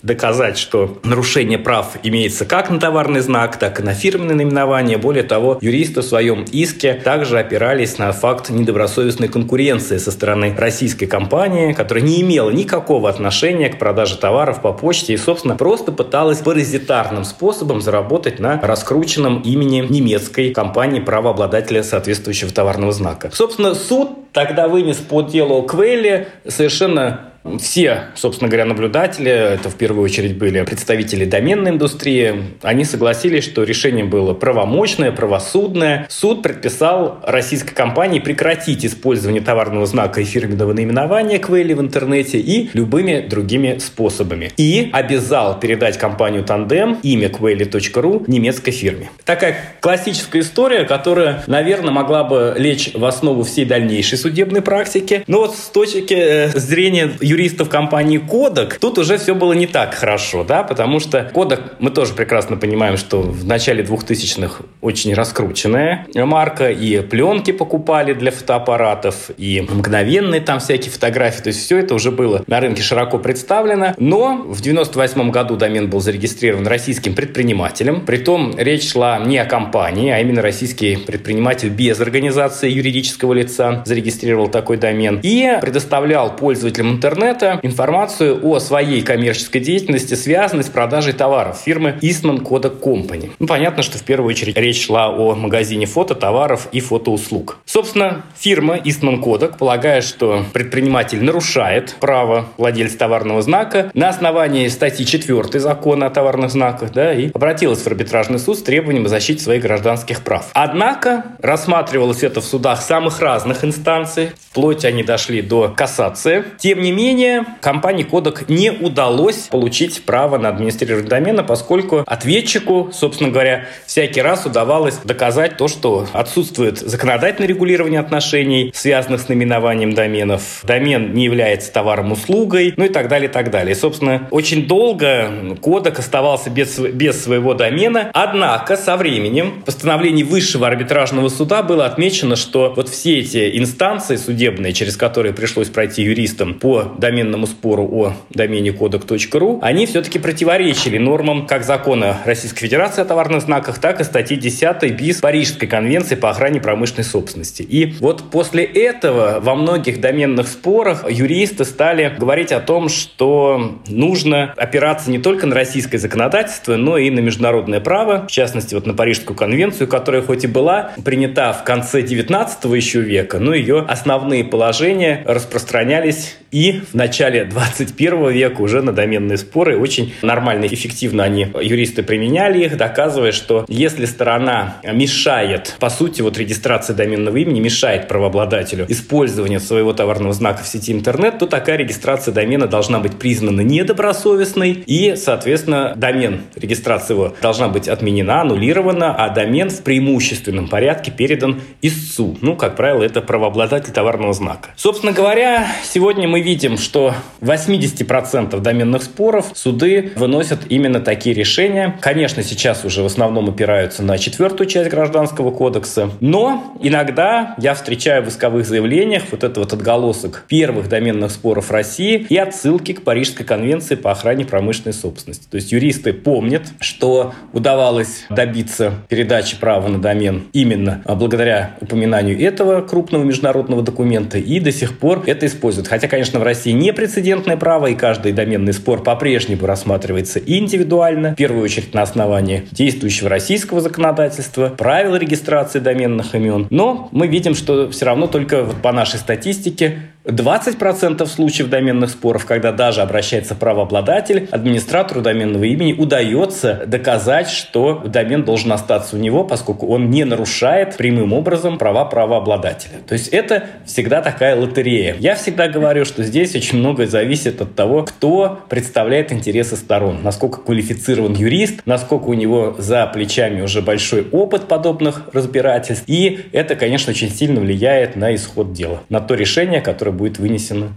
доказать, что нарушение прав имеется как на товарный знак, так и на фирменное наименование. Более того, юристы в своем иске также опирались на факт недобросовестной конкуренции со стороны российской компании, которая не имела никакого отношения к продаже товаров по почте и, собственно, просто пыталась паразитарным способом заработать на раскрученном имени немецкой компании правообладателя соответствующего товарного знака. Собственно, суд тогда вынес по делу Квелли совершенно все, собственно говоря, наблюдатели, это в первую очередь были представители доменной индустрии, они согласились, что решение было правомочное, правосудное. Суд предписал российской компании прекратить использование товарного знака и фирменного наименования Квейли в интернете и любыми другими способами. И обязал передать компанию Тандем имя Quaily.ru немецкой фирме. Такая классическая история, которая, наверное, могла бы лечь в основу всей дальнейшей судебной практики. Но вот с точки э, зрения юристов компании Kodak, тут уже все было не так хорошо, да, потому что Kodak, мы тоже прекрасно понимаем, что в начале 2000-х очень раскрученная марка, и пленки покупали для фотоаппаратов, и мгновенные там всякие фотографии, то есть все это уже было на рынке широко представлено, но в 98 году домен был зарегистрирован российским предпринимателем, притом речь шла не о компании, а именно российский предприниматель без организации юридического лица зарегистрировал такой домен и предоставлял пользователям интернета интернета информацию о своей коммерческой деятельности, связанной с продажей товаров фирмы Eastman Kodak Company. Ну, понятно, что в первую очередь речь шла о магазине фото, товаров и фотоуслуг. Собственно, фирма Eastman Kodak, полагая, что предприниматель нарушает право владельца товарного знака на основании статьи 4 закона о товарных знаках, да, и обратилась в арбитражный суд с требованием о защите своих гражданских прав. Однако рассматривалось это в судах самых разных инстанций, вплоть они дошли до кассации. Тем не менее, менее, компании Kodak не удалось получить право на администрирование домена, поскольку ответчику, собственно говоря, всякий раз удавалось доказать то, что отсутствует законодательное регулирование отношений, связанных с наименованием доменов, домен не является товаром-услугой, ну и так далее, и так далее. И, собственно, очень долго Kodak оставался без, без своего домена, однако со временем в постановлении Высшего арбитражного суда было отмечено, что вот все эти инстанции судебные, через которые пришлось пройти юристам по доменному спору о домене кодек.ру, они все-таки противоречили нормам как закона Российской Федерации о товарных знаках, так и статьи 10 БИС Парижской конвенции по охране промышленной собственности. И вот после этого во многих доменных спорах юристы стали говорить о том, что нужно опираться не только на российское законодательство, но и на международное право, в частности, вот на Парижскую конвенцию, которая хоть и была принята в конце 19 еще века, но ее основные положения распространялись и в начале 21 века уже на доменные споры очень нормально и эффективно они, юристы, применяли их, доказывая, что если сторона мешает, по сути, вот регистрация доменного имени мешает правообладателю использования своего товарного знака в сети интернет, то такая регистрация домена должна быть признана недобросовестной и, соответственно, домен, регистрация его должна быть отменена, аннулирована, а домен в преимущественном порядке передан истцу. Ну, как правило, это правообладатель товарного знака. Собственно говоря, сегодня мы видим, что 80% доменных споров суды выносят именно такие решения. Конечно, сейчас уже в основном опираются на четвертую часть Гражданского кодекса, но иногда я встречаю в исковых заявлениях вот этот вот отголосок первых доменных споров России и отсылки к Парижской конвенции по охране промышленной собственности. То есть юристы помнят, что удавалось добиться передачи права на домен именно благодаря упоминанию этого крупного международного документа и до сих пор это используют. Хотя, конечно, конечно, в России непрецедентное право, и каждый доменный спор по-прежнему рассматривается индивидуально, в первую очередь на основании действующего российского законодательства, правил регистрации доменных имен. Но мы видим, что все равно только вот по нашей статистике 20% случаев доменных споров, когда даже обращается правообладатель, администратору доменного имени удается доказать, что домен должен остаться у него, поскольку он не нарушает прямым образом права правообладателя. То есть это всегда такая лотерея. Я всегда говорю, что здесь очень многое зависит от того, кто представляет интересы сторон, насколько квалифицирован юрист, насколько у него за плечами уже большой опыт подобных разбирательств. И это, конечно, очень сильно влияет на исход дела, на то решение, которое будет вынесено.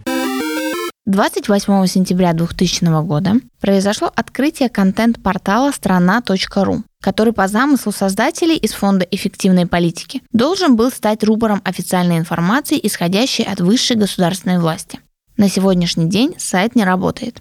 28 сентября 2000 года произошло открытие контент-портала страна.ру, который по замыслу создателей из Фонда эффективной политики должен был стать рупором официальной информации, исходящей от высшей государственной власти. На сегодняшний день сайт не работает.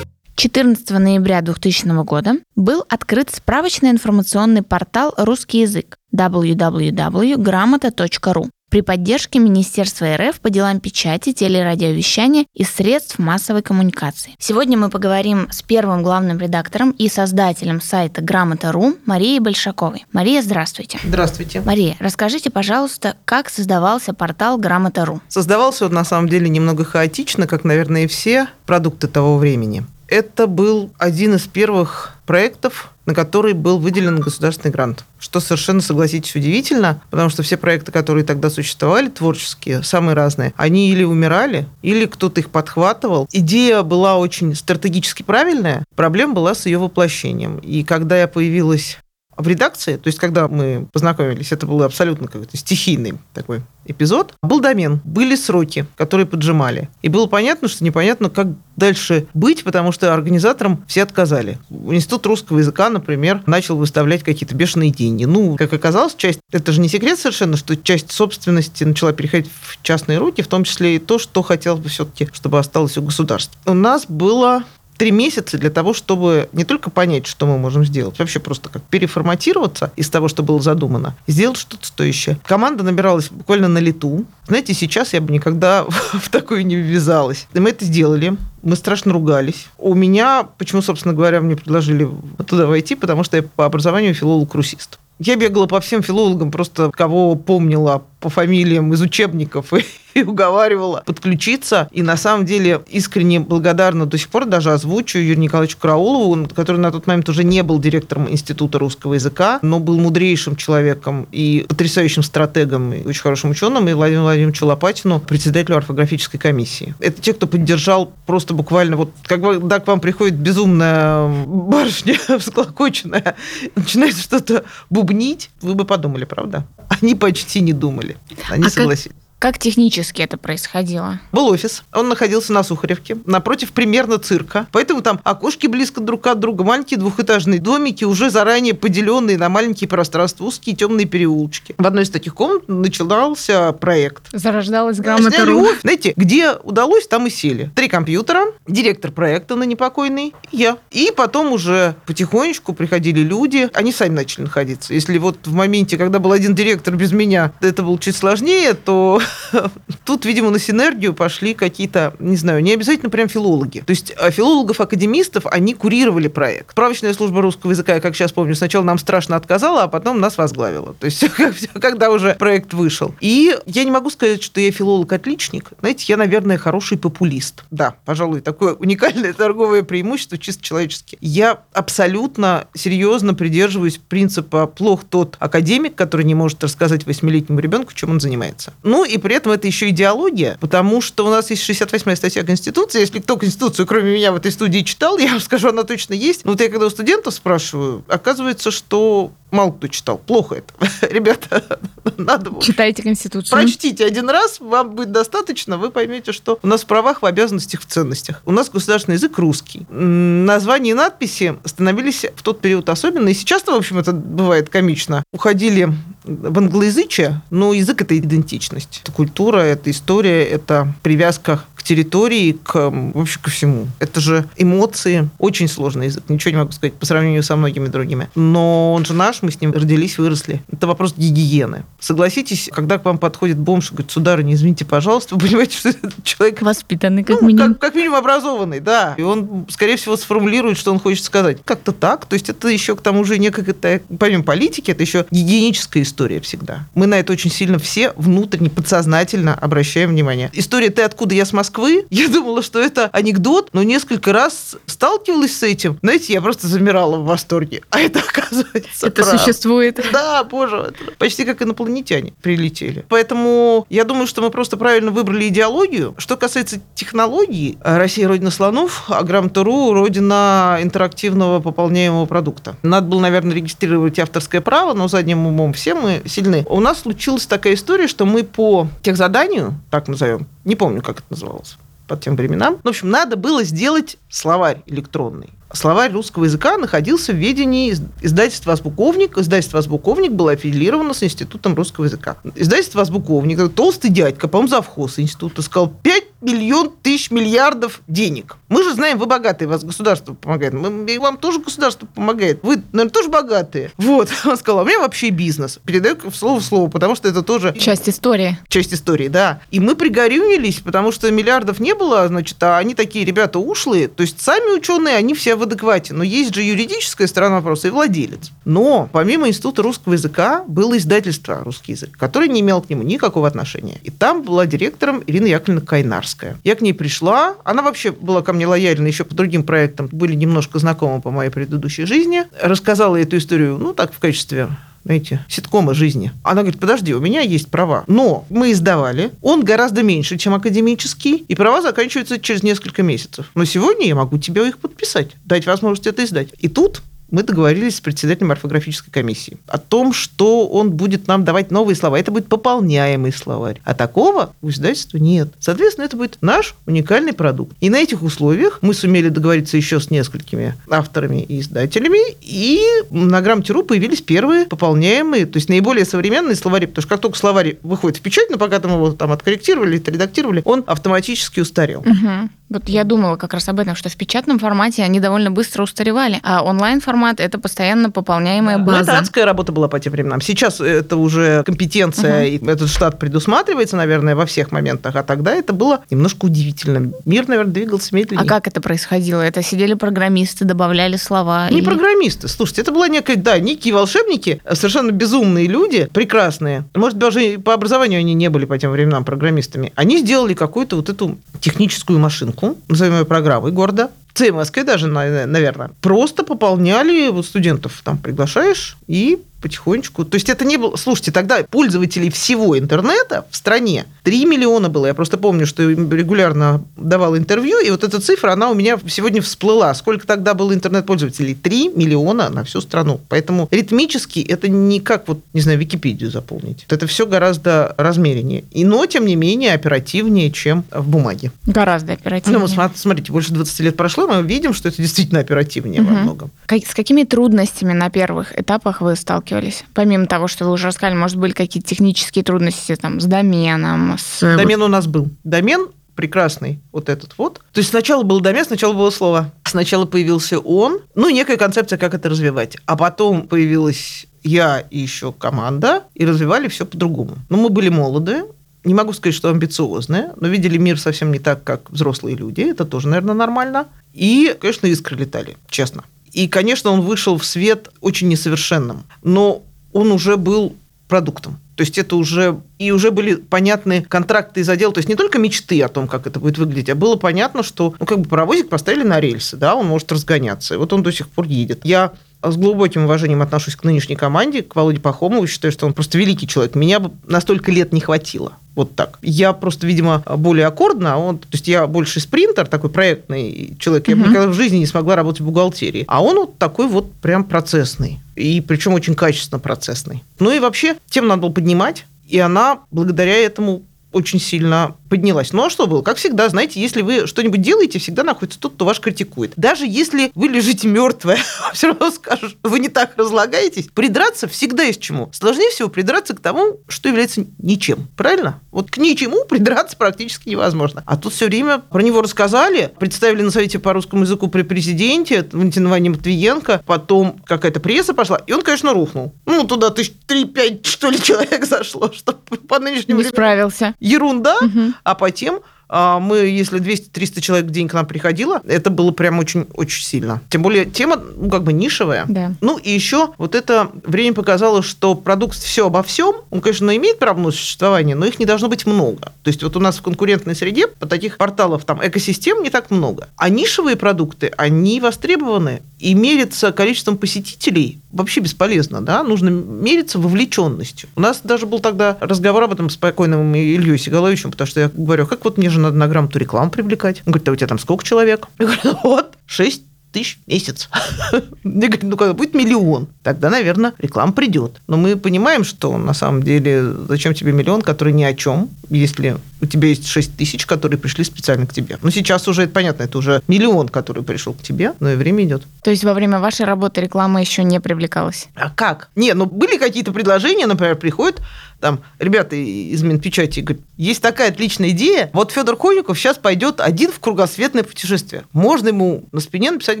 14 ноября 2000 года был открыт справочный информационный портал «Русский язык» www.gramota.ru при поддержке Министерства РФ по делам печати, телерадиовещания и средств массовой коммуникации. Сегодня мы поговорим с первым главным редактором и создателем сайта Грамота.ру Марией Большаковой. Мария, здравствуйте. Здравствуйте. Мария, расскажите, пожалуйста, как создавался портал Грамота.ру? Создавался он на самом деле немного хаотично, как, наверное, и все продукты того времени. Это был один из первых проектов, на который был выделен государственный грант. Что совершенно, согласитесь, удивительно, потому что все проекты, которые тогда существовали, творческие, самые разные, они или умирали, или кто-то их подхватывал. Идея была очень стратегически правильная, проблема была с ее воплощением. И когда я появилась в редакции, то есть когда мы познакомились, это был абсолютно какой-то стихийный такой эпизод, был домен, были сроки, которые поджимали. И было понятно, что непонятно, как дальше быть, потому что организаторам все отказали. Институт русского языка, например, начал выставлять какие-то бешеные деньги. Ну, как оказалось, часть, это же не секрет совершенно, что часть собственности начала переходить в частные руки, в том числе и то, что хотелось бы все-таки, чтобы осталось у государства. У нас было три месяца для того, чтобы не только понять, что мы можем сделать, вообще просто как переформатироваться из того, что было задумано, сделать что-то стоящее. Команда набиралась буквально на лету. Знаете, сейчас я бы никогда в такое не ввязалась. И мы это сделали. Мы страшно ругались. У меня, почему, собственно говоря, мне предложили туда войти, потому что я по образованию филолог-русист. Я бегала по всем филологам, просто кого помнила по фамилиям из учебников и, и уговаривала подключиться. И на самом деле искренне благодарна до сих пор даже озвучу Юрию Николаевичу Караулову, который на тот момент уже не был директором Института русского языка, но был мудрейшим человеком и потрясающим стратегом, и очень хорошим ученым, и Владимиру Владимировичу Лопатину, председателю орфографической комиссии. Это те, кто поддержал просто буквально вот, когда к вам приходит безумная барышня всклокоченная, начинает что-то бубнить, вы бы подумали, правда? Они почти не думали. Они а согласились. Как... Технически это происходило? Был офис, он находился на Сухаревке, напротив примерно цирка. Поэтому там окошки близко друг от друга, маленькие двухэтажные домики, уже заранее поделенные на маленькие пространства, узкие темные переулочки. В одной из таких комнат начинался проект. Зарождалась грамота.ру. Знаете, где удалось, там и сели. Три компьютера, директор проекта на непокойный, и я. И потом уже потихонечку приходили люди, они сами начали находиться. Если вот в моменте, когда был один директор без меня, это было чуть сложнее, то тут, видимо, на синергию пошли какие-то, не знаю, не обязательно прям филологи. То есть а, филологов-академистов, они курировали проект. Справочная служба русского языка, я как сейчас помню, сначала нам страшно отказала, а потом нас возглавила. То есть когда уже проект вышел. И я не могу сказать, что я филолог-отличник. Знаете, я, наверное, хороший популист. Да, пожалуй, такое уникальное торговое преимущество, чисто человечески. Я абсолютно серьезно придерживаюсь принципа «плох тот академик, который не может рассказать восьмилетнему ребенку, чем он занимается». Ну и при этом это еще идеология, потому что у нас есть 68-я статья Конституции. Если кто Конституцию, кроме меня, в этой студии читал, я вам скажу, она точно есть. Но вот я когда у студентов спрашиваю, оказывается, что мало кто читал. Плохо это. Ребята, надо... Читайте Конституцию. Прочтите один раз, вам будет достаточно, вы поймете, что у нас в правах, в обязанностях, в ценностях. У нас государственный язык русский. Названия и надписи становились в тот период особенно, и сейчас-то, в общем, это бывает комично. Уходили в англоязычие, но язык – это идентичность. Это культура, это история, это привязка территории, к вообще ко всему. Это же эмоции, очень сложный язык, ничего не могу сказать по сравнению со многими другими. Но он же наш, мы с ним родились, выросли. Это вопрос гигиены. Согласитесь, когда к вам подходит бомж и говорит, сударыня, извините, пожалуйста, вы понимаете, что этот человек... Воспитанный, как ну, минимум. Как, как минимум образованный, да. И он, скорее всего, сформулирует, что он хочет сказать. Как-то так. То есть это еще к тому же некая, помимо политики, это еще гигиеническая история всегда. Мы на это очень сильно все внутренне, подсознательно обращаем внимание. История «Ты откуда? Я с Москвы». Я думала, что это анекдот, но несколько раз сталкивалась с этим. Знаете, я просто замирала в восторге. А это оказывается Это правда. существует. Да, боже, почти как инопланетяне прилетели. Поэтому я думаю, что мы просто правильно выбрали идеологию. Что касается технологий, Россия родина слонов, а Грамота.ру родина интерактивного пополняемого продукта. Надо было, наверное, регистрировать авторское право, но задним умом все мы сильны. У нас случилась такая история, что мы по техзаданию, так назовем, не помню, как это называлось, по тем временам. В общем, надо было сделать словарь электронный. Словарь русского языка находился в ведении издательства «Азбуковник». Издательство «Азбуковник» было аффилировано с Институтом русского языка. Издательство «Азбуковник», толстый дядька, по-моему, завхоз института, сказал, 5 миллион тысяч миллиардов денег. Мы же знаем, вы богатые, вас государство помогает. Мы, и вам тоже государство помогает. Вы, наверное, тоже богатые. Вот. Он сказал, а у меня вообще бизнес. Передаю слово в слово, потому что это тоже... Часть истории. Часть истории, да. И мы пригорюнились, потому что миллиардов не было, значит, а они такие ребята ушлые. То есть сами ученые, они все в адеквате. Но есть же юридическая сторона вопроса и владелец. Но помимо Института русского языка было издательство «Русский язык», которое не имело к нему никакого отношения. И там была директором Ирина Яковлевна Кайнарская. Я к ней пришла. Она вообще была ко мне лояльна еще по другим проектам. Были немножко знакомы по моей предыдущей жизни. Рассказала эту историю, ну, так, в качестве знаете, ситкома жизни. Она говорит, подожди, у меня есть права. Но мы издавали, он гораздо меньше, чем академический, и права заканчиваются через несколько месяцев. Но сегодня я могу тебе их подписать, дать возможность это издать. И тут мы договорились с председателем орфографической комиссии о том, что он будет нам давать новые слова. Это будет пополняемый словарь. А такого у издательства нет. Соответственно, это будет наш уникальный продукт. И на этих условиях мы сумели договориться еще с несколькими авторами и издателями, и на Грамоте.ру появились первые пополняемые, то есть наиболее современные словари, потому что как только словарь выходит в печать, но пока там его там откорректировали, отредактировали, он автоматически устарел. Угу. Вот я думала как раз об этом, что в печатном формате они довольно быстро устаревали, а онлайн-формат – это постоянно пополняемая база. Ну, это адская работа была по тем временам. Сейчас это уже компетенция, угу. и этот штат предусматривается, наверное, во всех моментах, а тогда это было немножко удивительно. Мир, наверное, двигался медленнее. А как это происходило? Это сидели программисты, добавляли слова? Не или... программисты. Слушайте, это была некая, да, некие волшебники, совершенно безумные люди, прекрасные. Может, даже по образованию они не были по тем временам программистами. Они сделали какую-то вот эту техническую машинку, назовем ее программой города, ЦМСК даже, наверное, просто пополняли студентов. Там приглашаешь и потихонечку. То есть это не было... Слушайте, тогда пользователей всего интернета в стране 3 миллиона было. Я просто помню, что регулярно давал интервью, и вот эта цифра, она у меня сегодня всплыла. Сколько тогда было интернет-пользователей? 3 миллиона на всю страну. Поэтому ритмически это не как, вот, не знаю, Википедию заполнить. Это все гораздо размереннее. И, но, тем не менее, оперативнее, чем в бумаге. Гораздо оперативнее. Ну, вот смотрите, больше 20 лет прошло, мы видим, что это действительно оперативнее угу. во многом. С какими трудностями на первых этапах вы сталкивались? Сталкивались? Помимо того, что вы уже рассказали, может, были какие-то технические трудности там, с доменом? С... Домен у нас был. Домен прекрасный, вот этот вот. То есть сначала был домен, сначала было слово. Сначала появился он, ну, некая концепция, как это развивать. А потом появилась я и еще команда, и развивали все по-другому. Но мы были молоды, не могу сказать, что амбициозные, но видели мир совсем не так, как взрослые люди. Это тоже, наверное, нормально. И, конечно, искры летали, честно. И, конечно, он вышел в свет очень несовершенным, но он уже был продуктом. То есть это уже и уже были понятны контракты из отдела, то есть не только мечты о том, как это будет выглядеть, а было понятно, что ну, как бы паровозик поставили на рельсы, да, он может разгоняться, и вот он до сих пор едет. Я с глубоким уважением отношусь к нынешней команде, к Володе Пахомову. Считаю, что он просто великий человек. Меня бы на столько лет не хватило. Вот так. Я просто, видимо, более аккордно, а он, то есть я больше спринтер, такой проектный человек. Я угу. никогда в жизни не смогла работать в бухгалтерии. А он вот такой вот прям процессный. И причем очень качественно процессный. Ну и вообще, тему надо было поднимать. И она благодаря этому очень сильно поднялась. Ну а что было? Как всегда, знаете, если вы что-нибудь делаете, всегда находится тот, кто вас критикует. Даже если вы лежите мертвая, все равно скажут, вы не так разлагаетесь. Придраться всегда есть чему. Сложнее всего придраться к тому, что является ничем. Правильно? Вот к ничему придраться практически невозможно. А тут все время про него рассказали, представили на совете по русскому языку при президенте Валентина Ваня Матвиенко, потом какая-то пресса пошла, и он, конечно, рухнул. Ну, туда тысяч три-пять, что ли, человек зашло, что по нынешнему Не справился. Ерунда, Мгм. а по тем а, мы, если 200-300 человек в день к нам приходило, это было прям очень-очень сильно. Тем более тема, ну, как бы нишевая. Да. Ну, и еще вот это время показало, что продукт все обо всем, он, конечно, имеет право на существование, но их не должно быть много. То есть вот у нас в конкурентной среде по таких порталов, там, экосистем не так много. А нишевые продукты, они востребованы, и мериться количеством посетителей вообще бесполезно, да, нужно мериться вовлеченностью. У нас даже был тогда разговор об этом с покойным Ильей Сигаловичем, потому что я говорю, как вот мне же надо на грамоту рекламу привлекать. Он говорит, а у тебя там сколько человек? Я говорю, «Ну вот, 6 тысяч в месяц. Мне говорят, ну когда будет миллион, тогда, наверное, реклама придет. Но мы понимаем, что на самом деле зачем тебе миллион, который ни о чем, если у тебя есть 6 тысяч, которые пришли специально к тебе. Ну сейчас уже это понятно, это уже миллион, который пришел к тебе, но и время идет. То есть во время вашей работы реклама еще не привлекалась? А как? Не, ну были какие-то предложения, например, приходят там ребята из Минпечати говорят, есть такая отличная идея, вот Федор Конюков сейчас пойдет один в кругосветное путешествие. Можно ему на спине написать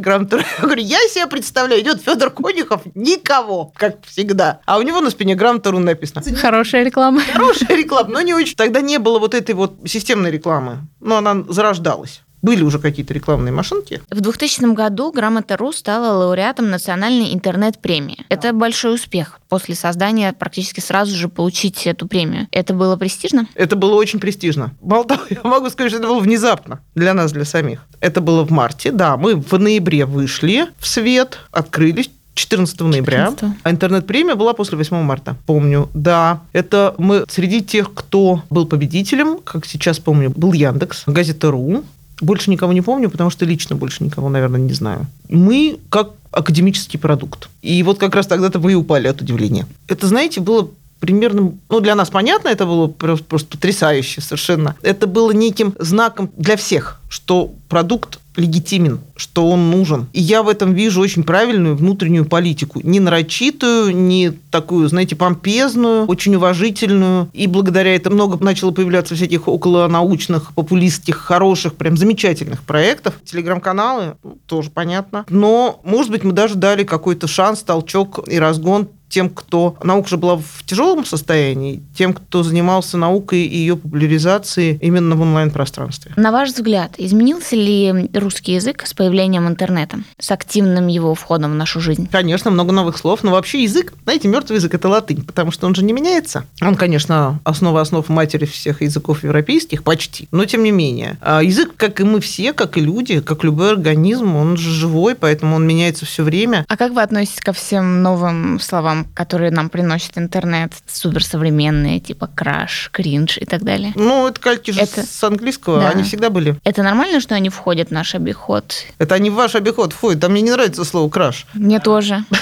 грамоту? Я говорю, я себе представляю, идет Федор Конюков, никого, как всегда. А у него на спине грамота рун написано. Хорошая реклама. Хорошая реклама, но не очень. Тогда не было вот этой вот системной рекламы. Но она зарождалась. Были уже какие-то рекламные машинки. В 2000 году Грамота.ру стала лауреатом национальной интернет-премии. Это большой успех. После создания практически сразу же получить эту премию. Это было престижно? Это было очень престижно. Мало того, я могу сказать, что это было внезапно для нас, для самих. Это было в марте, да. Мы в ноябре вышли в свет, открылись. 14 ноября. 14. А интернет-премия была после 8 марта, помню. Да, это мы среди тех, кто был победителем, как сейчас помню, был Яндекс, Газета.ру, больше никого не помню, потому что лично больше никого, наверное, не знаю. Мы как академический продукт. И вот как раз тогда-то вы и упали от удивления. Это, знаете, было примерно, ну, для нас понятно, это было просто, просто потрясающе совершенно. Это было неким знаком для всех, что продукт легитимен, что он нужен. И я в этом вижу очень правильную внутреннюю политику. Не нарочитую, не такую, знаете, помпезную, очень уважительную. И благодаря этому много начало появляться всяких околонаучных, популистских, хороших, прям замечательных проектов. Телеграм-каналы, тоже понятно. Но, может быть, мы даже дали какой-то шанс, толчок и разгон тем, кто... Наука же была в тяжелом состоянии, тем, кто занимался наукой и ее популяризацией именно в онлайн-пространстве. На ваш взгляд, изменился ли русский язык с появлением интернета, с активным его входом в нашу жизнь? Конечно, много новых слов, но вообще язык, знаете, мертвый язык – это латынь, потому что он же не меняется. Он, конечно, основа основ матери всех языков европейских, почти, но тем не менее. А язык, как и мы все, как и люди, как любой организм, он же живой, поэтому он меняется все время. А как вы относитесь ко всем новым словам, которые нам приносит интернет, суперсовременные, типа краш, кринж и так далее? Ну, это кальки же Это- с английского, Да. они всегда были. Это нормально, что они входят в наш обиход? Это они в ваш обиход входят. А мне не нравится слово краш. Мне тоже.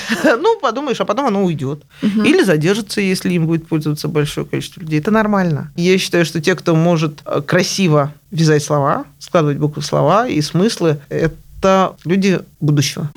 Ну, подумаешь, а потом оно уйдет. Или задержится, если им будет пользоваться большое количество людей. Это нормально. Я считаю, что те, кто может э, красиво вязать слова, складывать буквы слова и смыслы, это люди будущего.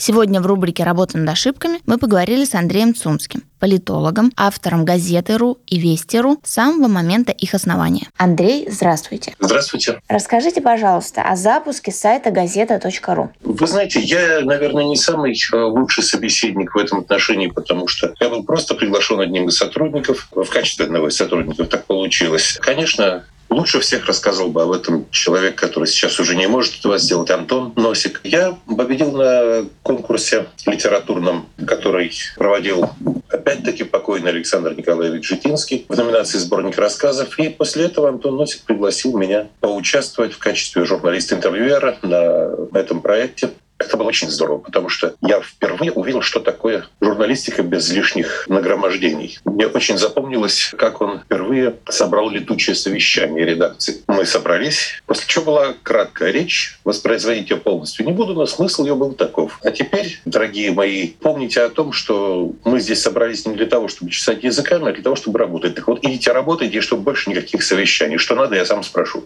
Сегодня в рубрике «Работа над ошибками» мы поговорили с Андреем Цумским, политологом, автором газеты.ру и Вести.ру с самого момента их основания. Андрей, здравствуйте. Здравствуйте. Расскажите, пожалуйста, о запуске сайта газета.ру. Вы знаете, я, наверное, не самый э, лучший собеседник в этом отношении, потому что я был просто приглашен одним из сотрудников. В качестве одного из сотрудников так получилось. Конечно, Лучше всех рассказывал бы об этом человек, который сейчас уже не может этого сделать, Антон Носик. Я победил на конкурсе литературном, который проводил опять-таки покойный Александр Николаевич Житинский в номинации «Сборник рассказов». И после этого Антон Носик пригласил меня поучаствовать в качестве журналиста-интервьюера на этом проекте. Это было очень здорово, потому что я впервые увидел, что такое журналистика без лишних нагромождений. Мне очень запомнилось, как он впервые собрал летучее совещание редакции. Мы собрались, после чего была краткая речь, воспроизводить ее полностью не буду, но смысл ее был таков. А теперь, дорогие мои, помните о том, что мы здесь собрались не для того, чтобы чесать языками, а для того, чтобы работать. Так вот, идите работайте, чтобы больше никаких совещаний. Что надо, я сам спрошу.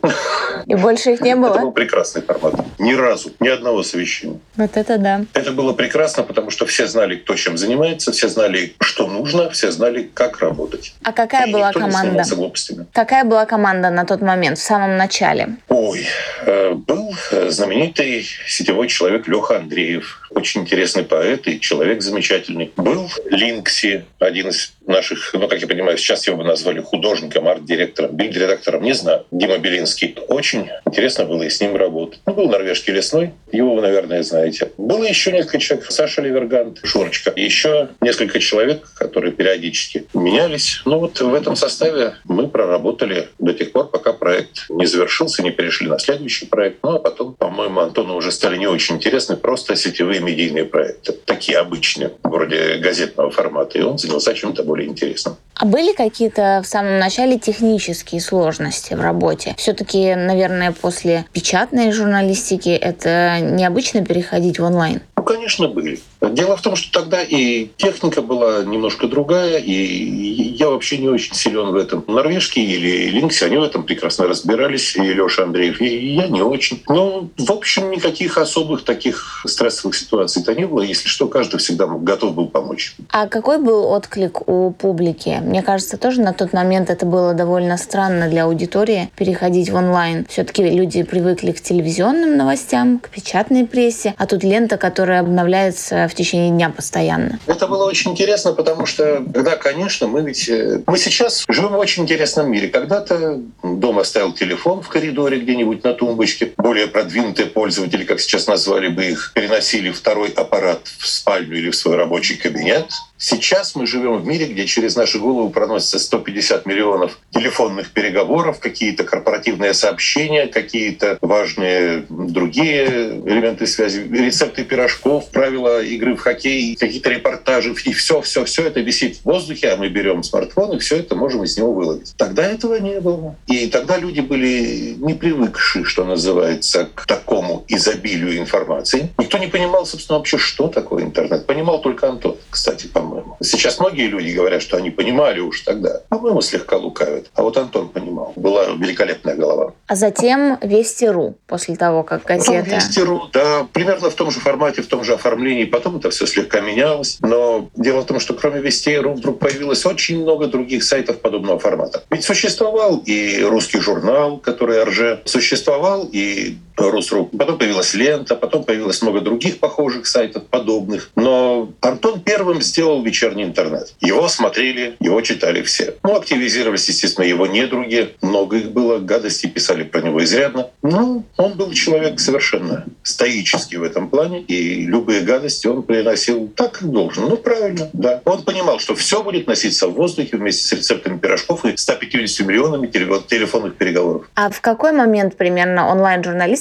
И больше их не было? Это был прекрасный формат. Ни разу, ни одного совещания. Вот это да. Это было прекрасно, потому что все знали, кто чем занимается, все знали, что нужно, все знали, как работать. А какая И была никто не команда? занимался глупостями. Какая была команда на тот момент, в самом начале? Ой, э, был знаменитый сетевой человек Леха Андреев, очень интересный поэт и человек замечательный. Был Линкси, один из наших, ну, как я понимаю, сейчас его бы назвали художником, арт-директором, бильд-редактором, не знаю, Дима Белинский. Очень интересно было и с ним работать. Ну, был норвежский лесной, его вы, наверное, знаете. Было еще несколько человек, Саша Ливергант, Шурочка. Еще несколько человек, которые периодически менялись. Ну, вот в этом составе мы проработали до тех пор, пока проект не завершился, не перешли на следующий проект. Ну, а потом, по-моему, Антону уже стали не очень интересны просто сетевые медийные проекты. Такие обычные, вроде газетного формата. И он занялся чем-то более интересным. А были какие-то в самом начале технические сложности в работе? Все-таки, наверное, после печатной журналистики это необычно переходить в онлайн? Ну, конечно, были. Дело в том, что тогда и техника была немножко другая, и я вообще не очень силен в этом. Норвежский или Линкс, они в этом прекрасно разбирались, и Леша Андреев, и я не очень. Но, в общем, никаких особых таких стрессовых ситуаций-то не было. Если что, каждый всегда готов был помочь. А какой был отклик у публики? Мне кажется, тоже на тот момент это было довольно странно для аудитории переходить в онлайн. Все-таки люди привыкли к телевизионным новостям, к печатной прессе, а тут лента, которая обновляется в течение дня постоянно. Это было очень интересно, потому что, да, конечно, мы ведь... э, Мы сейчас живем в очень интересном мире. Когда-то дома стоял телефон в коридоре где-нибудь на тумбочке. Более продвинутые пользователи, как сейчас назвали бы их, переносили второй аппарат в спальню или в свой рабочий кабинет. Сейчас мы живем в мире, где через наши головы проносятся 150 миллионов телефонных переговоров, какие-то корпоративные сообщения, какие-то важные другие элементы связи, рецепты пирожков, правила игры в хоккей, какие-то репортажи. И все, все, все это висит в воздухе, а мы берем смартфон и все это можем из него выловить. Тогда этого не было. И тогда люди были не привыкшие, что называется, к такому изобилию информации. Никто не понимал, собственно, вообще, что такое интернет. Понимал только Антон, кстати, по-моему. Сейчас многие люди говорят, что они понимали уж тогда. По-моему, слегка лукавят. А вот Антон понимал. Была великолепная голова. А затем Вести.ру, после того, как газета... Вести.ру, да, примерно в том же формате, в том же оформлении. Потом это все слегка менялось. Но дело в том, что кроме Вести.ру вдруг появилось очень много других сайтов подобного формата. Ведь существовал и русский журнал, который РЖ, существовал и Русру. Потом появилась лента, потом появилось много других похожих сайтов, подобных. Но Антон первым сделал вечерний интернет. Его смотрели, его читали все. Ну, активизировались, естественно, его недруги. Много их было, гадости писали про него изрядно. Ну, он был человек совершенно стоический в этом плане, и любые гадости он приносил так, как должен. Ну, правильно, да. Он понимал, что все будет носиться в воздухе вместе с рецептами пирожков и 150 миллионами теле- телефонных переговоров. А в какой момент примерно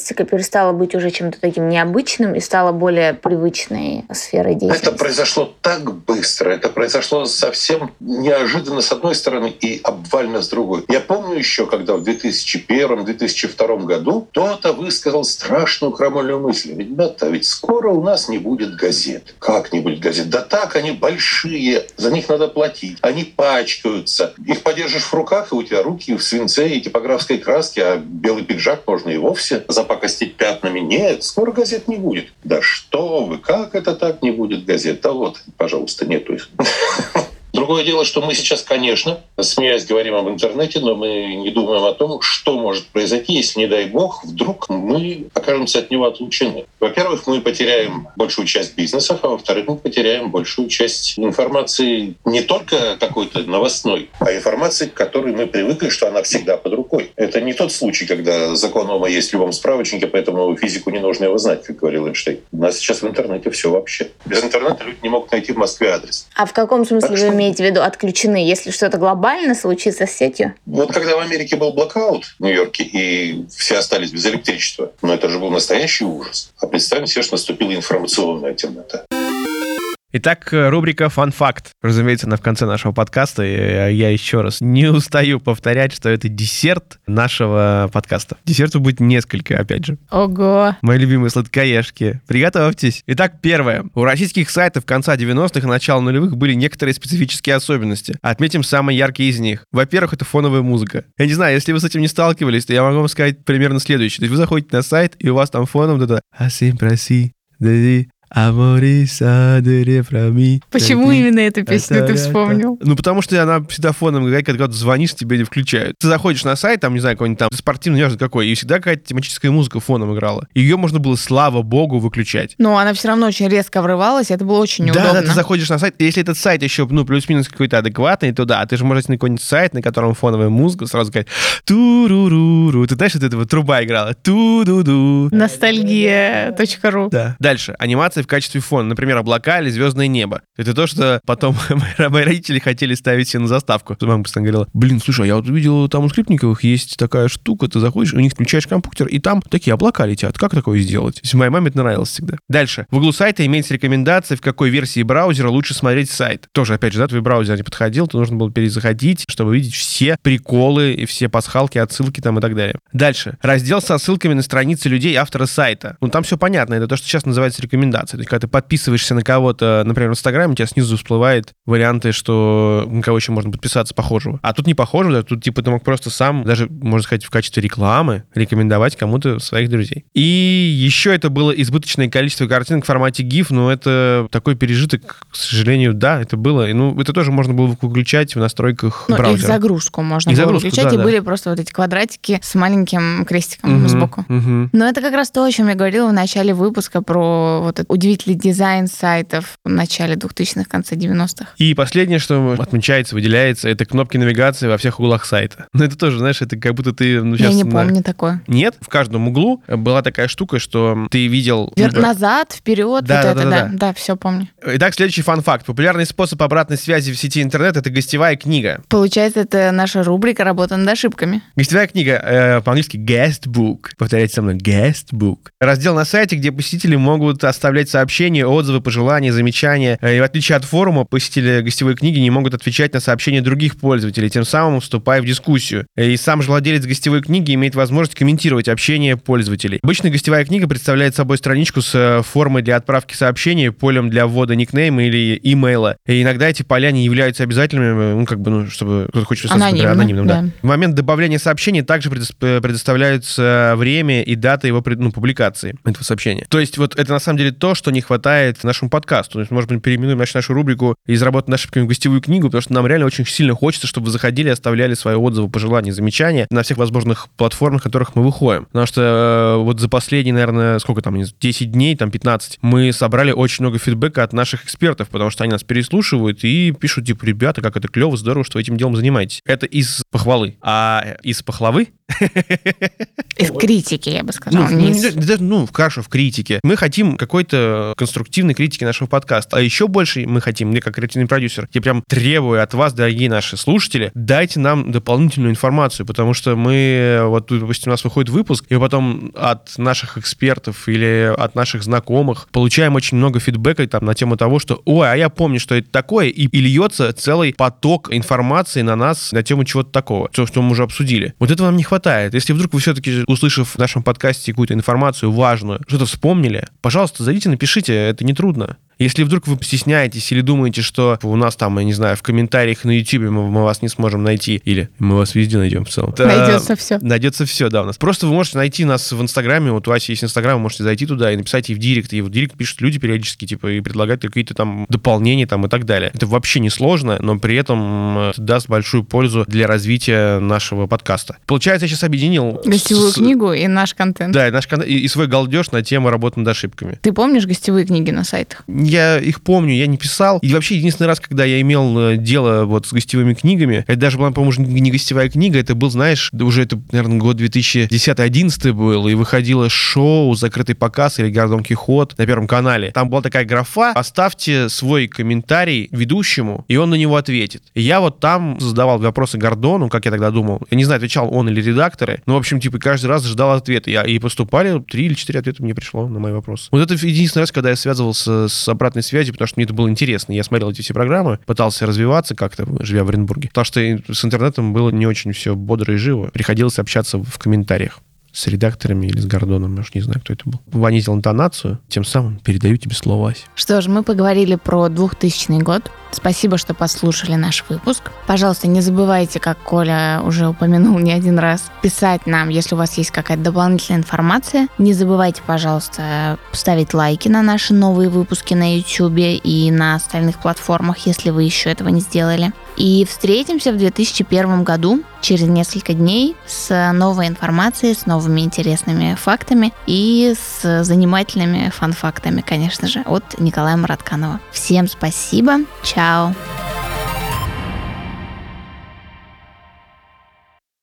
онлайн-журналистика перестала быть уже чем-то таким необычным и стала более привычной сферой Это деятельности? произошло так быстро, это произошло совсем неожиданно с одной стороны и обвально с другой. Я помню еще, когда в 2001-2002 году кто-то высказал страшную крамольную мысль. Ребята, ведь скоро у нас не будет газет. Как не будет газет? Да так, они большие, за них надо платить. Они пачкаются. Их подержишь в руках, и у тебя руки в свинце и типографской краске, а белый пиджак можно и вовсе запакостить пятнами. Нет, скоро газет не будет. Да что вы, как это так не будет газет? Да вот, пожалуйста, нету их. Другое дело, что мы сейчас, конечно, смеясь, говорим об интернете, но мы не думаем о том, что может произойти, если, не дай бог, вдруг мы окажемся от него отлучены. Во-первых, мы потеряем большую часть бизнесов, а во-вторых, мы потеряем большую часть информации не только какой-то новостной, а информации, к которой мы привыкли, что она всегда под рукой. Это не тот случай, когда закон Ома есть в любом справочнике, поэтому физику не нужно его знать, как говорил Эйнштейн. У нас сейчас в интернете все вообще. Без интернета люди не могут найти в Москве адрес. А в каком смысле Так вы имеете имеете в виду отключены, если что-то глобально случится с сетью? Вот когда в Америке был блокаут в Нью-Йорке, и все остались без электричества, ну это же был настоящий ужас. А представим себе, что наступила информационная темнота. Итак, э, рубрика «Фан-факт». Разумеется, она в конце нашего подкаста. И э, я еще раз не устаю повторять, что это десерт нашего подкаста. Десерту будет несколько, опять же. Ого. Мои любимые сладкоежки. Приготовьтесь. Итак, первое. У российских сайтов конца 90-х и начала нулевых были некоторые специфические особенности. Отметим самые яркие из них. Во-первых, это фоновая музыка. Я не знаю, если вы с этим не сталкивались, то я могу вам сказать примерно следующее. То есть вы заходите на сайт, и у вас там фоном вот это «Асим проси, Амориса де фрами. Почему именно эту песню ты вспомнил? Ну, потому что она всегда фоном играет, когда ты звонишь, тебе не включают. Ты заходишь на сайт, там, не знаю, какой-нибудь там спортивный, неважно какой, и всегда какая-то тематическая музыка фоном играла. Ее можно было, слава богу, выключать. Но она все равно очень резко врывалась, это было очень неудобно. Да, да, ты заходишь на сайт, если этот сайт еще, ну, плюс-минус какой-то адекватный, то да, ты же можешь на какой-нибудь сайт, на котором фоновая музыка, сразу сказать ту-ру-ру-ру. Ты знаешь, вот эта вот труба играла? Ту-ду-ду. Ностальгия.ру. Да. Дальше. Анимация в качестве фона например, облака или звездное небо. Это то, что потом мои родители хотели ставить себе на заставку. Мама постоянно говорила, блин, слушай, а я вот увидел там у Скрипниковых есть такая штука, ты заходишь, у них включаешь компьютер, и там такие облака летят. Как такое сделать? То есть моей маме это нравилось всегда. Дальше. В углу сайта имеется рекомендация, в какой версии браузера лучше смотреть сайт. Тоже, опять же, да, твой браузер не подходил, то нужно было перезаходить, чтобы видеть все приколы и все пасхалки, отсылки там и так далее. Дальше. Раздел со ссылками на страницы людей автора сайта. Ну, там все понятно. Это то, что сейчас называется рекомендация. То есть, когда ты подписываешься на кого-то, например, в Инстаграме, у тебя снизу всплывает варианты, что на кого еще можно подписаться похожего. А тут не похоже, да, тут типа ты мог просто сам, даже, можно сказать, в качестве рекламы рекомендовать кому-то своих друзей. И еще это было избыточное количество картинок в формате GIF, но это такой пережиток, к сожалению, да, это было. И, ну, это тоже можно было выключать в настройках ну, браузера. их загрузку можно их было загрузку, выключать, да, и да. были просто вот эти квадратики с маленьким крестиком Мгм, сбоку. мгм. Но это как раз то, о чем я говорила в начале выпуска про вот этот удивительный дизайн сайтов в начале 2000-х, конце 90-х. И последнее, что отмечается, выделяется, это кнопки навигации во всех углах сайта. Ну, это тоже, знаешь, это как будто ты... Ну, Я щас не на- помню такое. Нет, в каждом углу была такая штука, что ты видел... Вер- ну, Назад, вперед, Да, вот да, это, да, да, да. да, все помню. Итак, следующий фан-факт. Популярный способ обратной связи в сети интернет — это гостевая книга. Получается, это наша рубрика «Работа над ошибками». Гостевая книга, э, по-английски guest book. Повторяйте со мной, guest book. Раздел на сайте, где посетители могут оставлять сообщения, отзывы, пожелания, замечания. Э, И в отличие от форума, посетители гостевой книги не могут отвечать на сообщения других пользователей, тем самым вступая в дискуссию. Э, И сам же владелец гостевой книги имеет возможность комментировать общение пользователей. Обычно гостевая книга представляет собой страничку с э, формой для отправки сообщения, полем для ввода никнейма или имейла. И иногда эти поля не являются обязательными, ну, как бы, ну, чтобы кто-то хочет например, Анонимно, анонимным, да. да. В момент добавления сообщения также предос- предоставляются время и дата его ну, публикации этого сообщения. То есть вот это на самом деле то, что не хватает нашему подкасту. То есть, может быть, переименуем нашу, нашу рубрику из работы над ошибками в гостевую книгу, потому что нам реально очень сильно хочется, чтобы вы заходили и оставляли свои отзывы, пожелания, замечания на всех возможных платформах, на которых мы выходим. Потому что э, вот за последние, наверное, сколько там, не знаю, 10 дней, там 15, мы собрали очень много фидбэка от наших экспертов, потому что они нас переслушивают и пишут, типа, ребята, как это клево, здорово, что вы этим делом занимаетесь. Это из похвалы. А из похвалы Из критики, я бы сказала. ну, не ну, не- даже, ну, хорошо, в критике. Мы хотим какой-то конструктивной критики нашего подкаста. А еще больше мы хотим, мне как креативный продюсер, я прям требую от вас, дорогие наши слушатели, дайте нам дополнительную информацию, потому что мы, вот, допустим, у нас выходит выпуск, и потом от наших экспертов или от наших знакомых получаем очень много фидбэка там на тему того, что, ой, а я помню, что это такое, и, и льется целый поток информации на нас на тему чего-то такого, то, что мы уже обсудили. Вот этого нам не хватает. Если вдруг вы все-таки, услышав в нашем подкасте какую-то информацию важную, что-то вспомнили, пожалуйста, зайдите, напишите, это не трудно. Если вдруг вы стесняетесь или думаете, что у нас там, я не знаю, в комментариях на YouTube мы, мы вас не сможем найти, или мы вас везде найдем в целом. Найдется все. Найдется все, да, у нас. Просто вы можете найти нас в Инстаграме, вот у Аси есть Инстаграм, вы можете зайти туда и написать ей в Директ, и в Директ пишут люди периодически, типа, и предлагают какие-то там дополнения там и так далее. Это вообще не сложно, но при этом э, это даст большую пользу для развития нашего подкаста. Получается, я сейчас объединил... Гостевую с- книгу и наш контент. Да, и, наш, кон- и, и свой галдеж на тему работы над ошибками. Ты помнишь гостевые книги на сайтах? Я их помню, я не писал. И вообще единственный раз, когда я имел э, дело вот с гостевыми книгами, это даже была, по-моему, не гостевая книга, это был, знаешь, уже это, наверное, год 2010-2011 был, и выходило шоу «Закрытый показ» или «Гордон Кихот» на Первом канале. Там была такая графа «Оставьте свой комментарий ведущему, и он на него ответит». И я вот там задавал вопросы Гордону, как я тогда думал. Я не знаю, отвечал он или редакторы, но, в общем, типа, каждый раз ждал ответа. Я, и поступали, три или четыре ответа мне пришло на мои вопросы. Вот это единственный раз, когда я связывался с обратной связью, потому что мне это было интересно. Я смотрел эти все программы, пытался развиваться как-то, живя в Оренбурге. Потому что с интернетом было не очень все бодро и живо. Приходилось общаться в комментариях с редакторами или с Гордоном, я уж не знаю, кто это был. Вонизил интонацию, тем самым передаю тебе слово, Ася. Что ж, мы поговорили про 2000 год. Спасибо, что послушали наш выпуск. Пожалуйста, не забывайте, как Коля уже упомянул не один раз, писать нам, если у вас есть какая-то дополнительная информация. Не забывайте, пожалуйста, ставить лайки на наши новые выпуски на YouTube и на остальных платформах, если вы еще этого не сделали. И встретимся в 2001 году, через несколько дней, с новой информацией, с новыми интересными фактами и с занимательными фан-фактами, конечно же, от Николая Маратканова. Всем спасибо, чао!